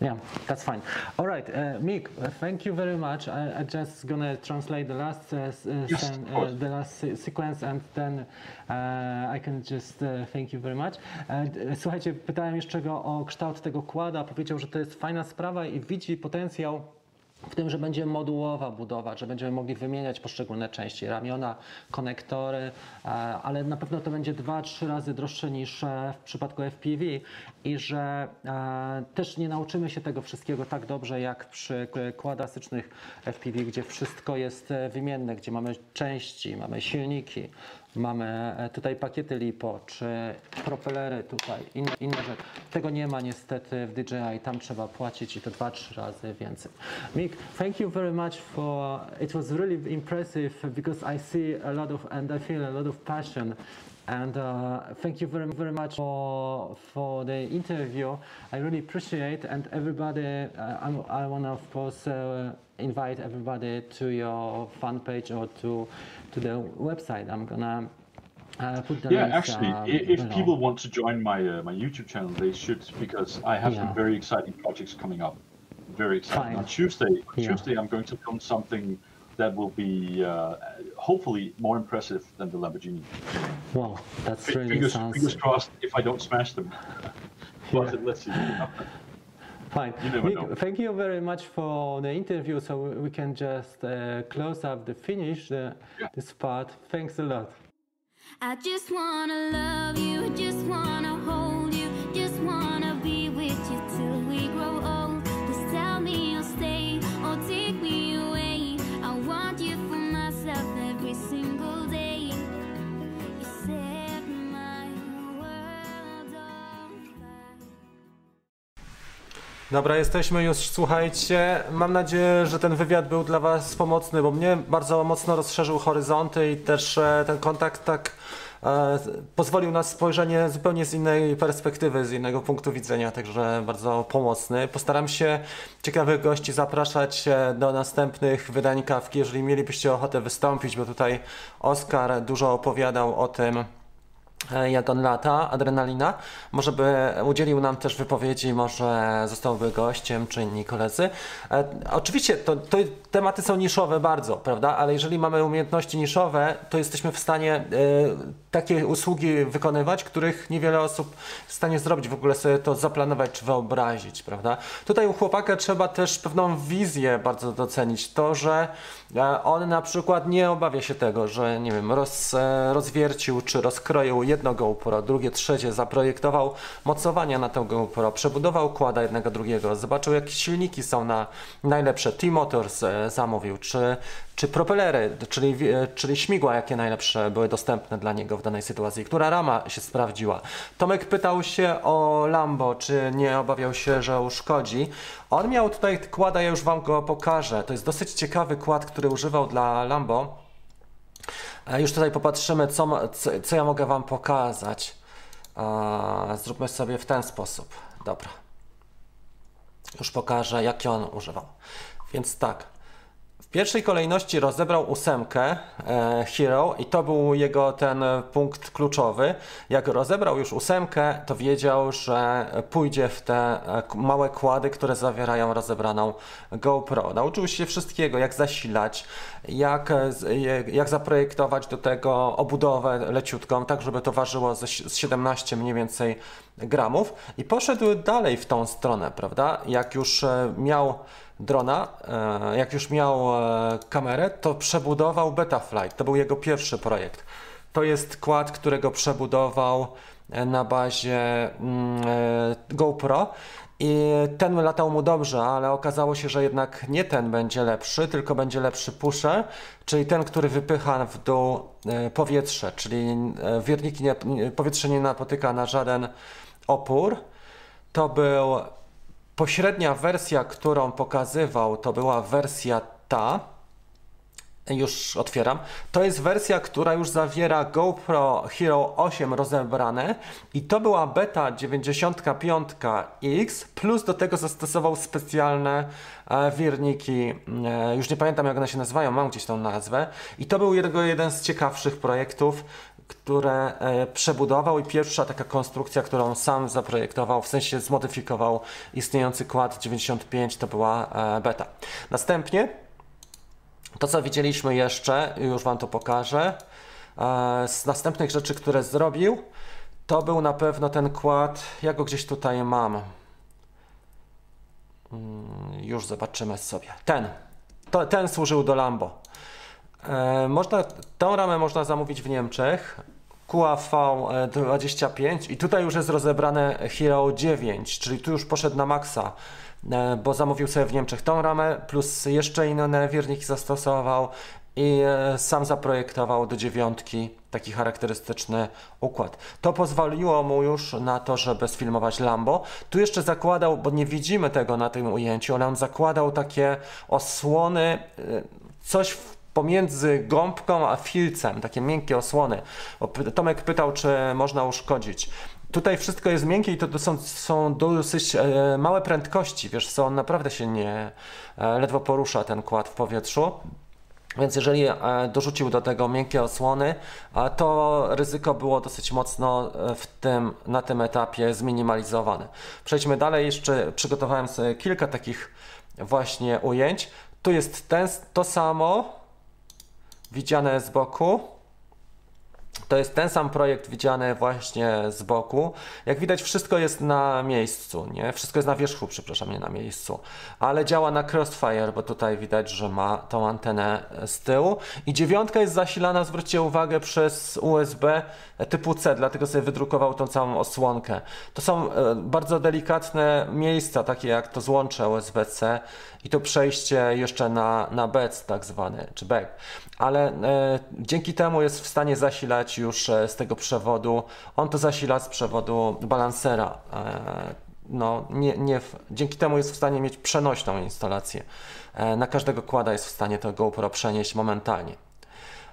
Yeah, that's fine. All right, uh, Mick, uh, thank you very much. I, I just gonna translate the last uh, uh, Yes, sen- uh, the last se- sequence and then uh, I can just thank you very much. Słuchajcie, pytałem jeszcze go o kształt tego kłada. Powiedział, że to jest fajna sprawa i widzi potencjał w tym, że będzie modułowa budowa, że będziemy mogli wymieniać poszczególne części, ramiona, konektory, e, ale na pewno to będzie 2-3 razy droższe niż e, w przypadku FPV i że e, też nie nauczymy się tego wszystkiego tak dobrze jak przy kładasycznych FPV, gdzie wszystko jest wymienne, gdzie mamy części, mamy silniki, mamy e, tutaj pakiety LiPo, czy propelery tutaj, inne, inne rzeczy. Tego nie ma niestety w DJI, tam trzeba płacić i to 2-3 razy więcej. Mick, thank you very much for, it was really impressive because I see a lot of, and I feel a lot of passion and uh, thank you very very much for for the interview. I really appreciate and everybody. Uh, I want to of course uh, invite everybody to your fan page or to to the website. I'm gonna. Uh, put the Yeah, links, actually, i- if people want to join my uh, my YouTube channel, they should because I have Yeah. some very exciting projects coming up. Very exciting. Fine. On Tuesday, on Yeah. Tuesday, I'm going to film something that will be uh, hopefully more impressive than the Lamborghini. Wow, that's really fingers, sounds fingers crossed if I don't smash them. [LAUGHS] but Yeah. let's see. Fine. You never Nick, know. thank you very much for the interview. So we- we can just uh, close up the finish the, Yeah. this part. Thanks a lot. I just wanna love you, I just wanna hold Dobra, jesteśmy już, słuchajcie. Mam nadzieję, że ten wywiad był dla Was pomocny, bo mnie bardzo mocno rozszerzył horyzonty i też e, ten kontakt tak e, pozwolił na spojrzenie zupełnie z innej perspektywy, z innego punktu widzenia, także bardzo pomocny. Postaram się ciekawych gości zapraszać e, do następnych wydań kawki, jeżeli mielibyście ochotę wystąpić, bo tutaj Oskar dużo opowiadał o tym jak on lata, adrenalina. Może by udzielił nam też wypowiedzi, może zostałby gościem, czy inni koledzy. E, oczywiście to, to tematy są niszowe bardzo, prawda? Ale jeżeli mamy umiejętności niszowe, to jesteśmy w stanie e, takie usługi wykonywać, których niewiele osób w stanie zrobić, w ogóle sobie to zaplanować czy wyobrazić, prawda? Tutaj u chłopaka trzeba też pewną wizję bardzo docenić. To, że e, on na przykład nie obawia się tego, że nie wiem, roz, e, rozwiercił czy rozkroił jedno GoPro, drugie, trzecie, zaprojektował mocowania na to GoPro, przebudował kłada jednego, drugiego, zobaczył jakie silniki są na najlepsze, T-Motors e, zamówił, czy, czy propelery, czyli, e, czyli śmigła jakie najlepsze były dostępne dla niego w danej sytuacji, która rama się sprawdziła. Tomek pytał się o Lambo, czy nie obawiał się, że uszkodzi. On miał tutaj kłada, ja już Wam go pokażę. To jest dosyć ciekawy kład, który używał dla Lambo. E, Już tutaj popatrzymy, co, co, co ja mogę Wam pokazać. E, Zróbmy sobie w ten sposób. Dobra. Już pokażę, jaki on używał. Więc tak. W pierwszej kolejności rozebrał ósemkę e, Hero i to był jego ten punkt kluczowy. Jak rozebrał już ósemkę, to wiedział, że pójdzie w te e, małe kłady, które zawierają rozebraną GoPro. Nauczył się wszystkiego, jak zasilać, jak, e, z- je- jak zaprojektować do tego obudowę leciutką, tak żeby to ważyło si- z 17 mniej więcej gramów i poszedł dalej w tą stronę, prawda? Jak już e, miał drona, e, jak już miał e, kamerę, to przebudował Betaflight. To był jego pierwszy projekt. To jest kład, którego przebudował e, na bazie mm, e, GoPro. I ten latał mu dobrze, ale okazało się, że jednak nie ten będzie lepszy, tylko będzie lepszy pusher, czyli ten, który wypycha w dół e, powietrze, czyli e, wierniki nie- powietrze nie napotyka na żaden opór. To był Pośrednia wersja, którą pokazywał, to była wersja ta. Już otwieram. To jest wersja, która już zawiera GoPro Hero 8 rozebrane i to była beta 95X, plus do tego zastosował specjalne e, wirniki, e, już nie pamiętam jak one się nazywają, mam gdzieś tą nazwę i to był jego jeden z ciekawszych projektów, które e, przebudował i pierwsza taka konstrukcja, którą sam zaprojektował, w sensie zmodyfikował istniejący kład 95, to była e, beta. Następnie to, co widzieliśmy jeszcze, już Wam to pokażę, e, z następnych rzeczy, które zrobił, to był na pewno ten kład, ja go gdzieś tutaj mam. Mm, już zobaczymy sobie. Ten. To, ten służył do Lambo. E, można, tą ramę można zamówić w Niemczech. QAV25 i tutaj już jest rozebrane Hero 9, czyli tu już poszedł na maksa, e, bo zamówił sobie w Niemczech tą ramę, plus jeszcze inne nawierniki zastosował i e, sam zaprojektował do dziewiątki taki charakterystyczny układ. To pozwoliło mu już na to, żeby sfilmować Lambo. Tu jeszcze zakładał, bo nie widzimy tego na tym ujęciu, ale on zakładał takie osłony, e, coś pomiędzy gąbką a filcem, takie miękkie osłony. Tomek pytał, czy można uszkodzić. Tutaj wszystko jest miękkie i to to są, są dosyć e, małe prędkości, wiesz co, on naprawdę się nie, e, ledwo porusza ten kład w powietrzu. Więc jeżeli e, dorzucił do tego miękkie osłony, to ryzyko było dosyć mocno e, w tym, na tym etapie zminimalizowane. Przejdźmy dalej, jeszcze przygotowałem sobie kilka takich właśnie ujęć. Tu jest ten, to samo, widziane z boku. To jest ten sam projekt widziany właśnie z boku. Jak widać, wszystko jest na miejscu, nie? Wszystko jest na wierzchu, przepraszam, nie na miejscu. Ale działa na crossfire, bo tutaj widać, że ma tą antenę z tyłu. I dziewiątka jest zasilana, zwróćcie uwagę, przez USB typu C, dlatego sobie wydrukował tą całą osłonkę. To są e, bardzo delikatne miejsca, takie jak to złącze USB-C i to przejście jeszcze na, na BEC tak zwany, czy BEC. Ale e, dzięki temu jest w stanie zasilać już e, z tego przewodu, on to zasila z przewodu balansera. E, no, nie, nie, dzięki temu jest w stanie mieć przenośną instalację. E, na każdego kłada jest w stanie to GoPro przenieść momentalnie.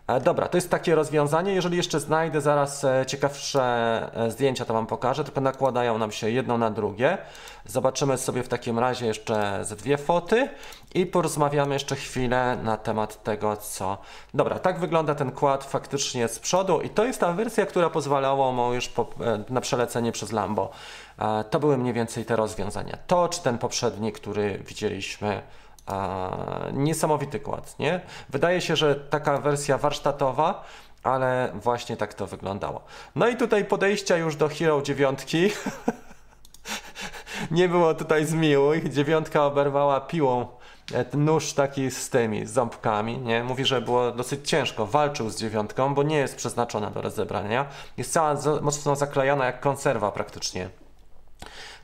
E, Dobra, to jest takie rozwiązanie. Jeżeli jeszcze znajdę zaraz e, ciekawsze e, zdjęcia, to Wam pokażę, tylko nakładają nam się jedno na drugie. Zobaczymy sobie w takim razie jeszcze ze dwie foty i porozmawiamy jeszcze chwilę na temat tego, co. Dobra, tak wygląda ten kład faktycznie z przodu i to jest ta wersja, która pozwalała mu już po, na przelecenie przez Lambo. To były mniej więcej te rozwiązania. To czy ten poprzedni, który widzieliśmy a, niesamowity kład, nie? Wydaje się, że taka wersja warsztatowa, ale właśnie tak to wyglądało. No i tutaj podejścia już do Hero 9. [LAUGHS] nie było tutaj zmiłuj. Dziewiątka oberwała piłą e, nóż taki z tymi z ząbkami, nie? Mówi, że było dosyć ciężko. Walczył z dziewiątką, bo nie jest przeznaczona do rozebrania. Jest cała mocno zaklejona jak konserwa praktycznie.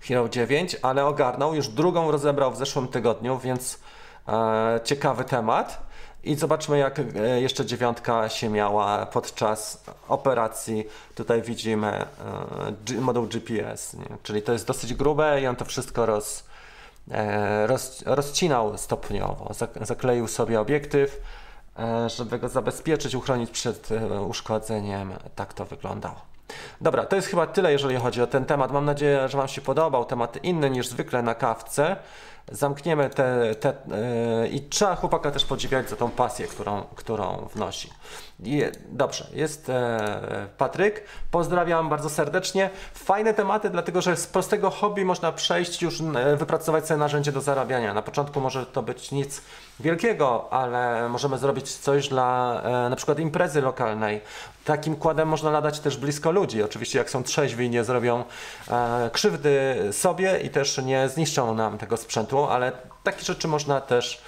Hero 9, ale ogarnął. Już drugą rozebrał w zeszłym tygodniu, więc e, ciekawy temat. I zobaczmy, jak e, jeszcze dziewiątka się miała podczas operacji. Tutaj widzimy e, moduł GPS, nie? czyli to jest dosyć grube i on to wszystko roz, e, roz, rozcinał stopniowo. Zak- Zakleił sobie obiektyw, e, żeby go zabezpieczyć, uchronić przed uszkodzeniem. Tak to wyglądało. Dobra, to jest chyba tyle, jeżeli chodzi o ten temat. Mam nadzieję, że Wam się podobał. Temat inny niż zwykle na kawce. Zamkniemy te. te yy, I trzeba chłopaka też podziwiać za tą pasję, którą, którą wnosi. I, dobrze, jest e, Patryk. Pozdrawiam bardzo serdecznie. Fajne tematy, dlatego że z prostego hobby można przejść już, e, wypracować sobie narzędzie do zarabiania. Na początku może to być nic wielkiego, ale możemy zrobić coś dla e, na przykład imprezy lokalnej. Takim kładem można ladać też blisko ludzi. Oczywiście jak są trzeźwi nie zrobią e, krzywdy sobie i też nie zniszczą nam tego sprzętu, ale takie rzeczy można też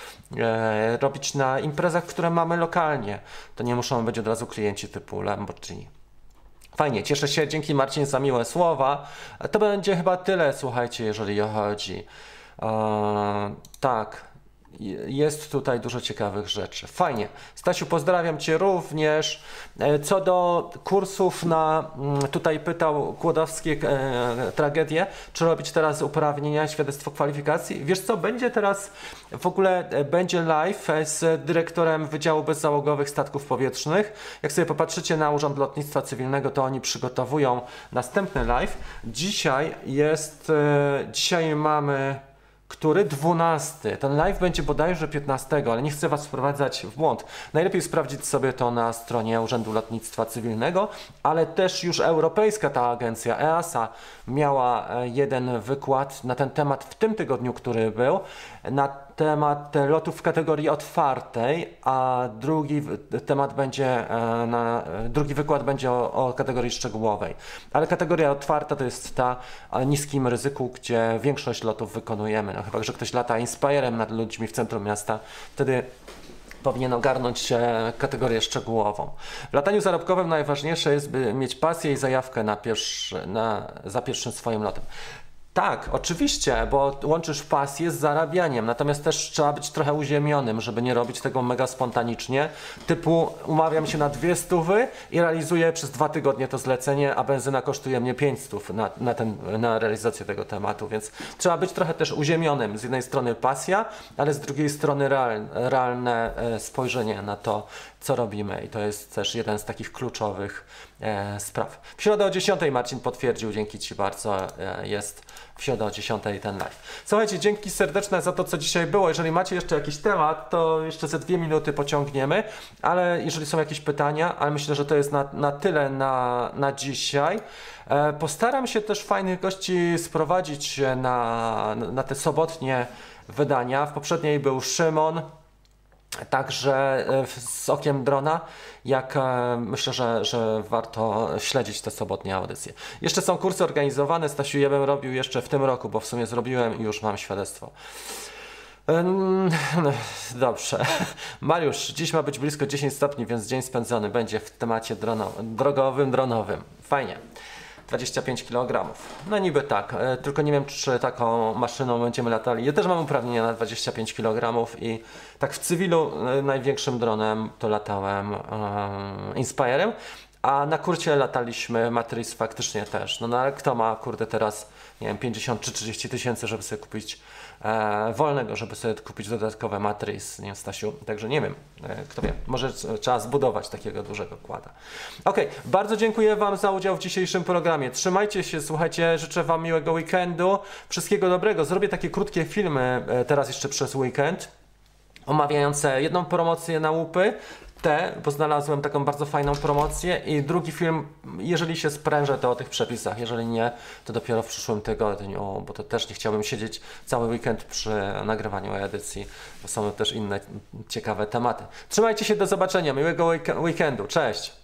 robić na imprezach, które mamy lokalnie. To nie muszą być od razu klienci typu Lamborghini. Fajnie, cieszę się. Dzięki Marcin za miłe słowa. To będzie chyba tyle, słuchajcie, jeżeli chodzi. E, tak. Jest tutaj dużo ciekawych rzeczy. Fajnie. Stasiu, pozdrawiam Cię również. E, Co do kursów na, mm, tutaj pytał Kłodowskie e, tragedię, czy robić teraz uprawnienia, świadectwo kwalifikacji. Wiesz co, będzie teraz, w ogóle e, będzie live e, z dyrektorem Wydziału Bezzałogowych Statków Powietrznych. Jak sobie popatrzycie na Urząd Lotnictwa Cywilnego, to oni przygotowują następny live. Dzisiaj jest, e, dzisiaj mamy który 12. Ten live będzie bodajże 15, ale nie chcę Was wprowadzać w błąd. Najlepiej sprawdzić sobie to na stronie Urzędu Lotnictwa Cywilnego, ale też już europejska ta agencja EASA miała e, jeden wykład na ten temat w tym tygodniu, który był, na temat lotów w kategorii otwartej, a drugi temat będzie e, na, drugi wykład będzie o, o kategorii szczegółowej. Ale kategoria otwarta to jest ta o niskim ryzyku, gdzie większość lotów wykonujemy. No, chyba, że ktoś lata Inspirem nad ludźmi w centrum miasta, wtedy powinien ogarnąć e, kategorię szczegółową. W lataniu zarobkowym najważniejsze jest, by mieć pasję i zajawkę na pierwszy, na, za pierwszym swoim lotem. Tak, oczywiście, bo łączysz pasję z zarabianiem, natomiast też trzeba być trochę uziemionym, żeby nie robić tego mega spontanicznie. Typu umawiam się na dwie stówy i realizuję przez dwa tygodnie to zlecenie, a benzyna kosztuje mnie pięć stów na, na, ten, na realizację tego tematu, więc trzeba być trochę też uziemionym. Z jednej strony pasja, ale z drugiej strony real, realne e, spojrzenie na to, co robimy i to jest też jeden z takich kluczowych e, spraw. W środę o 10 Marcin potwierdził, dzięki Ci bardzo, e, jest w środę o 10 ten live. Słuchajcie, dzięki serdeczne za to, co dzisiaj było. Jeżeli macie jeszcze jakiś temat, to jeszcze ze dwie minuty pociągniemy, ale jeżeli są jakieś pytania, ale myślę, że to jest na, na tyle na, na dzisiaj. E, Postaram się też fajnych gości sprowadzić na, na te sobotnie wydania. W poprzedniej był Szymon, Także e, z okiem drona, jak e, myślę, że, że warto śledzić te sobotnie audycje. Jeszcze są kursy organizowane, Stasiu, ja bym robił jeszcze w tym roku, bo w sumie zrobiłem i już mam świadectwo. [LAUGHS] Dobrze. Mariusz, dziś ma być blisko 10 stopni, więc dzień spędzony będzie w temacie drono, drogowym, dronowym. Fajnie. 25 kg. No niby tak, e, tylko nie wiem, czy taką maszyną będziemy latali. Ja też mam uprawnienia na 25 kg i tak w cywilu e, największym dronem to latałem e, Inspirem, a na kurcie lataliśmy Matrix faktycznie też. No, no ale kto ma kurde teraz, nie wiem, 50 czy 30 tysięcy, żeby sobie kupić e, wolnego, żeby sobie kupić dodatkowe Matrix, nie wiem, Stasiu, także nie wiem, e, kto wie, może trzeba zbudować takiego dużego kłada. Okej, bardzo dziękuję Wam za udział w dzisiejszym programie. Trzymajcie się, słuchajcie, życzę Wam miłego weekendu, wszystkiego dobrego. Zrobię takie krótkie filmy e, teraz jeszcze przez weekend omawiające jedną promocję na łupy, te, bo znalazłem taką bardzo fajną promocję i drugi film, jeżeli się sprężę, to o tych przepisach, jeżeli nie, to dopiero w przyszłym tygodniu, bo to też nie chciałbym siedzieć cały weekend przy nagrywaniu edycji, bo są też inne ciekawe tematy. Trzymajcie się, do zobaczenia, miłego week- weekendu, cześć!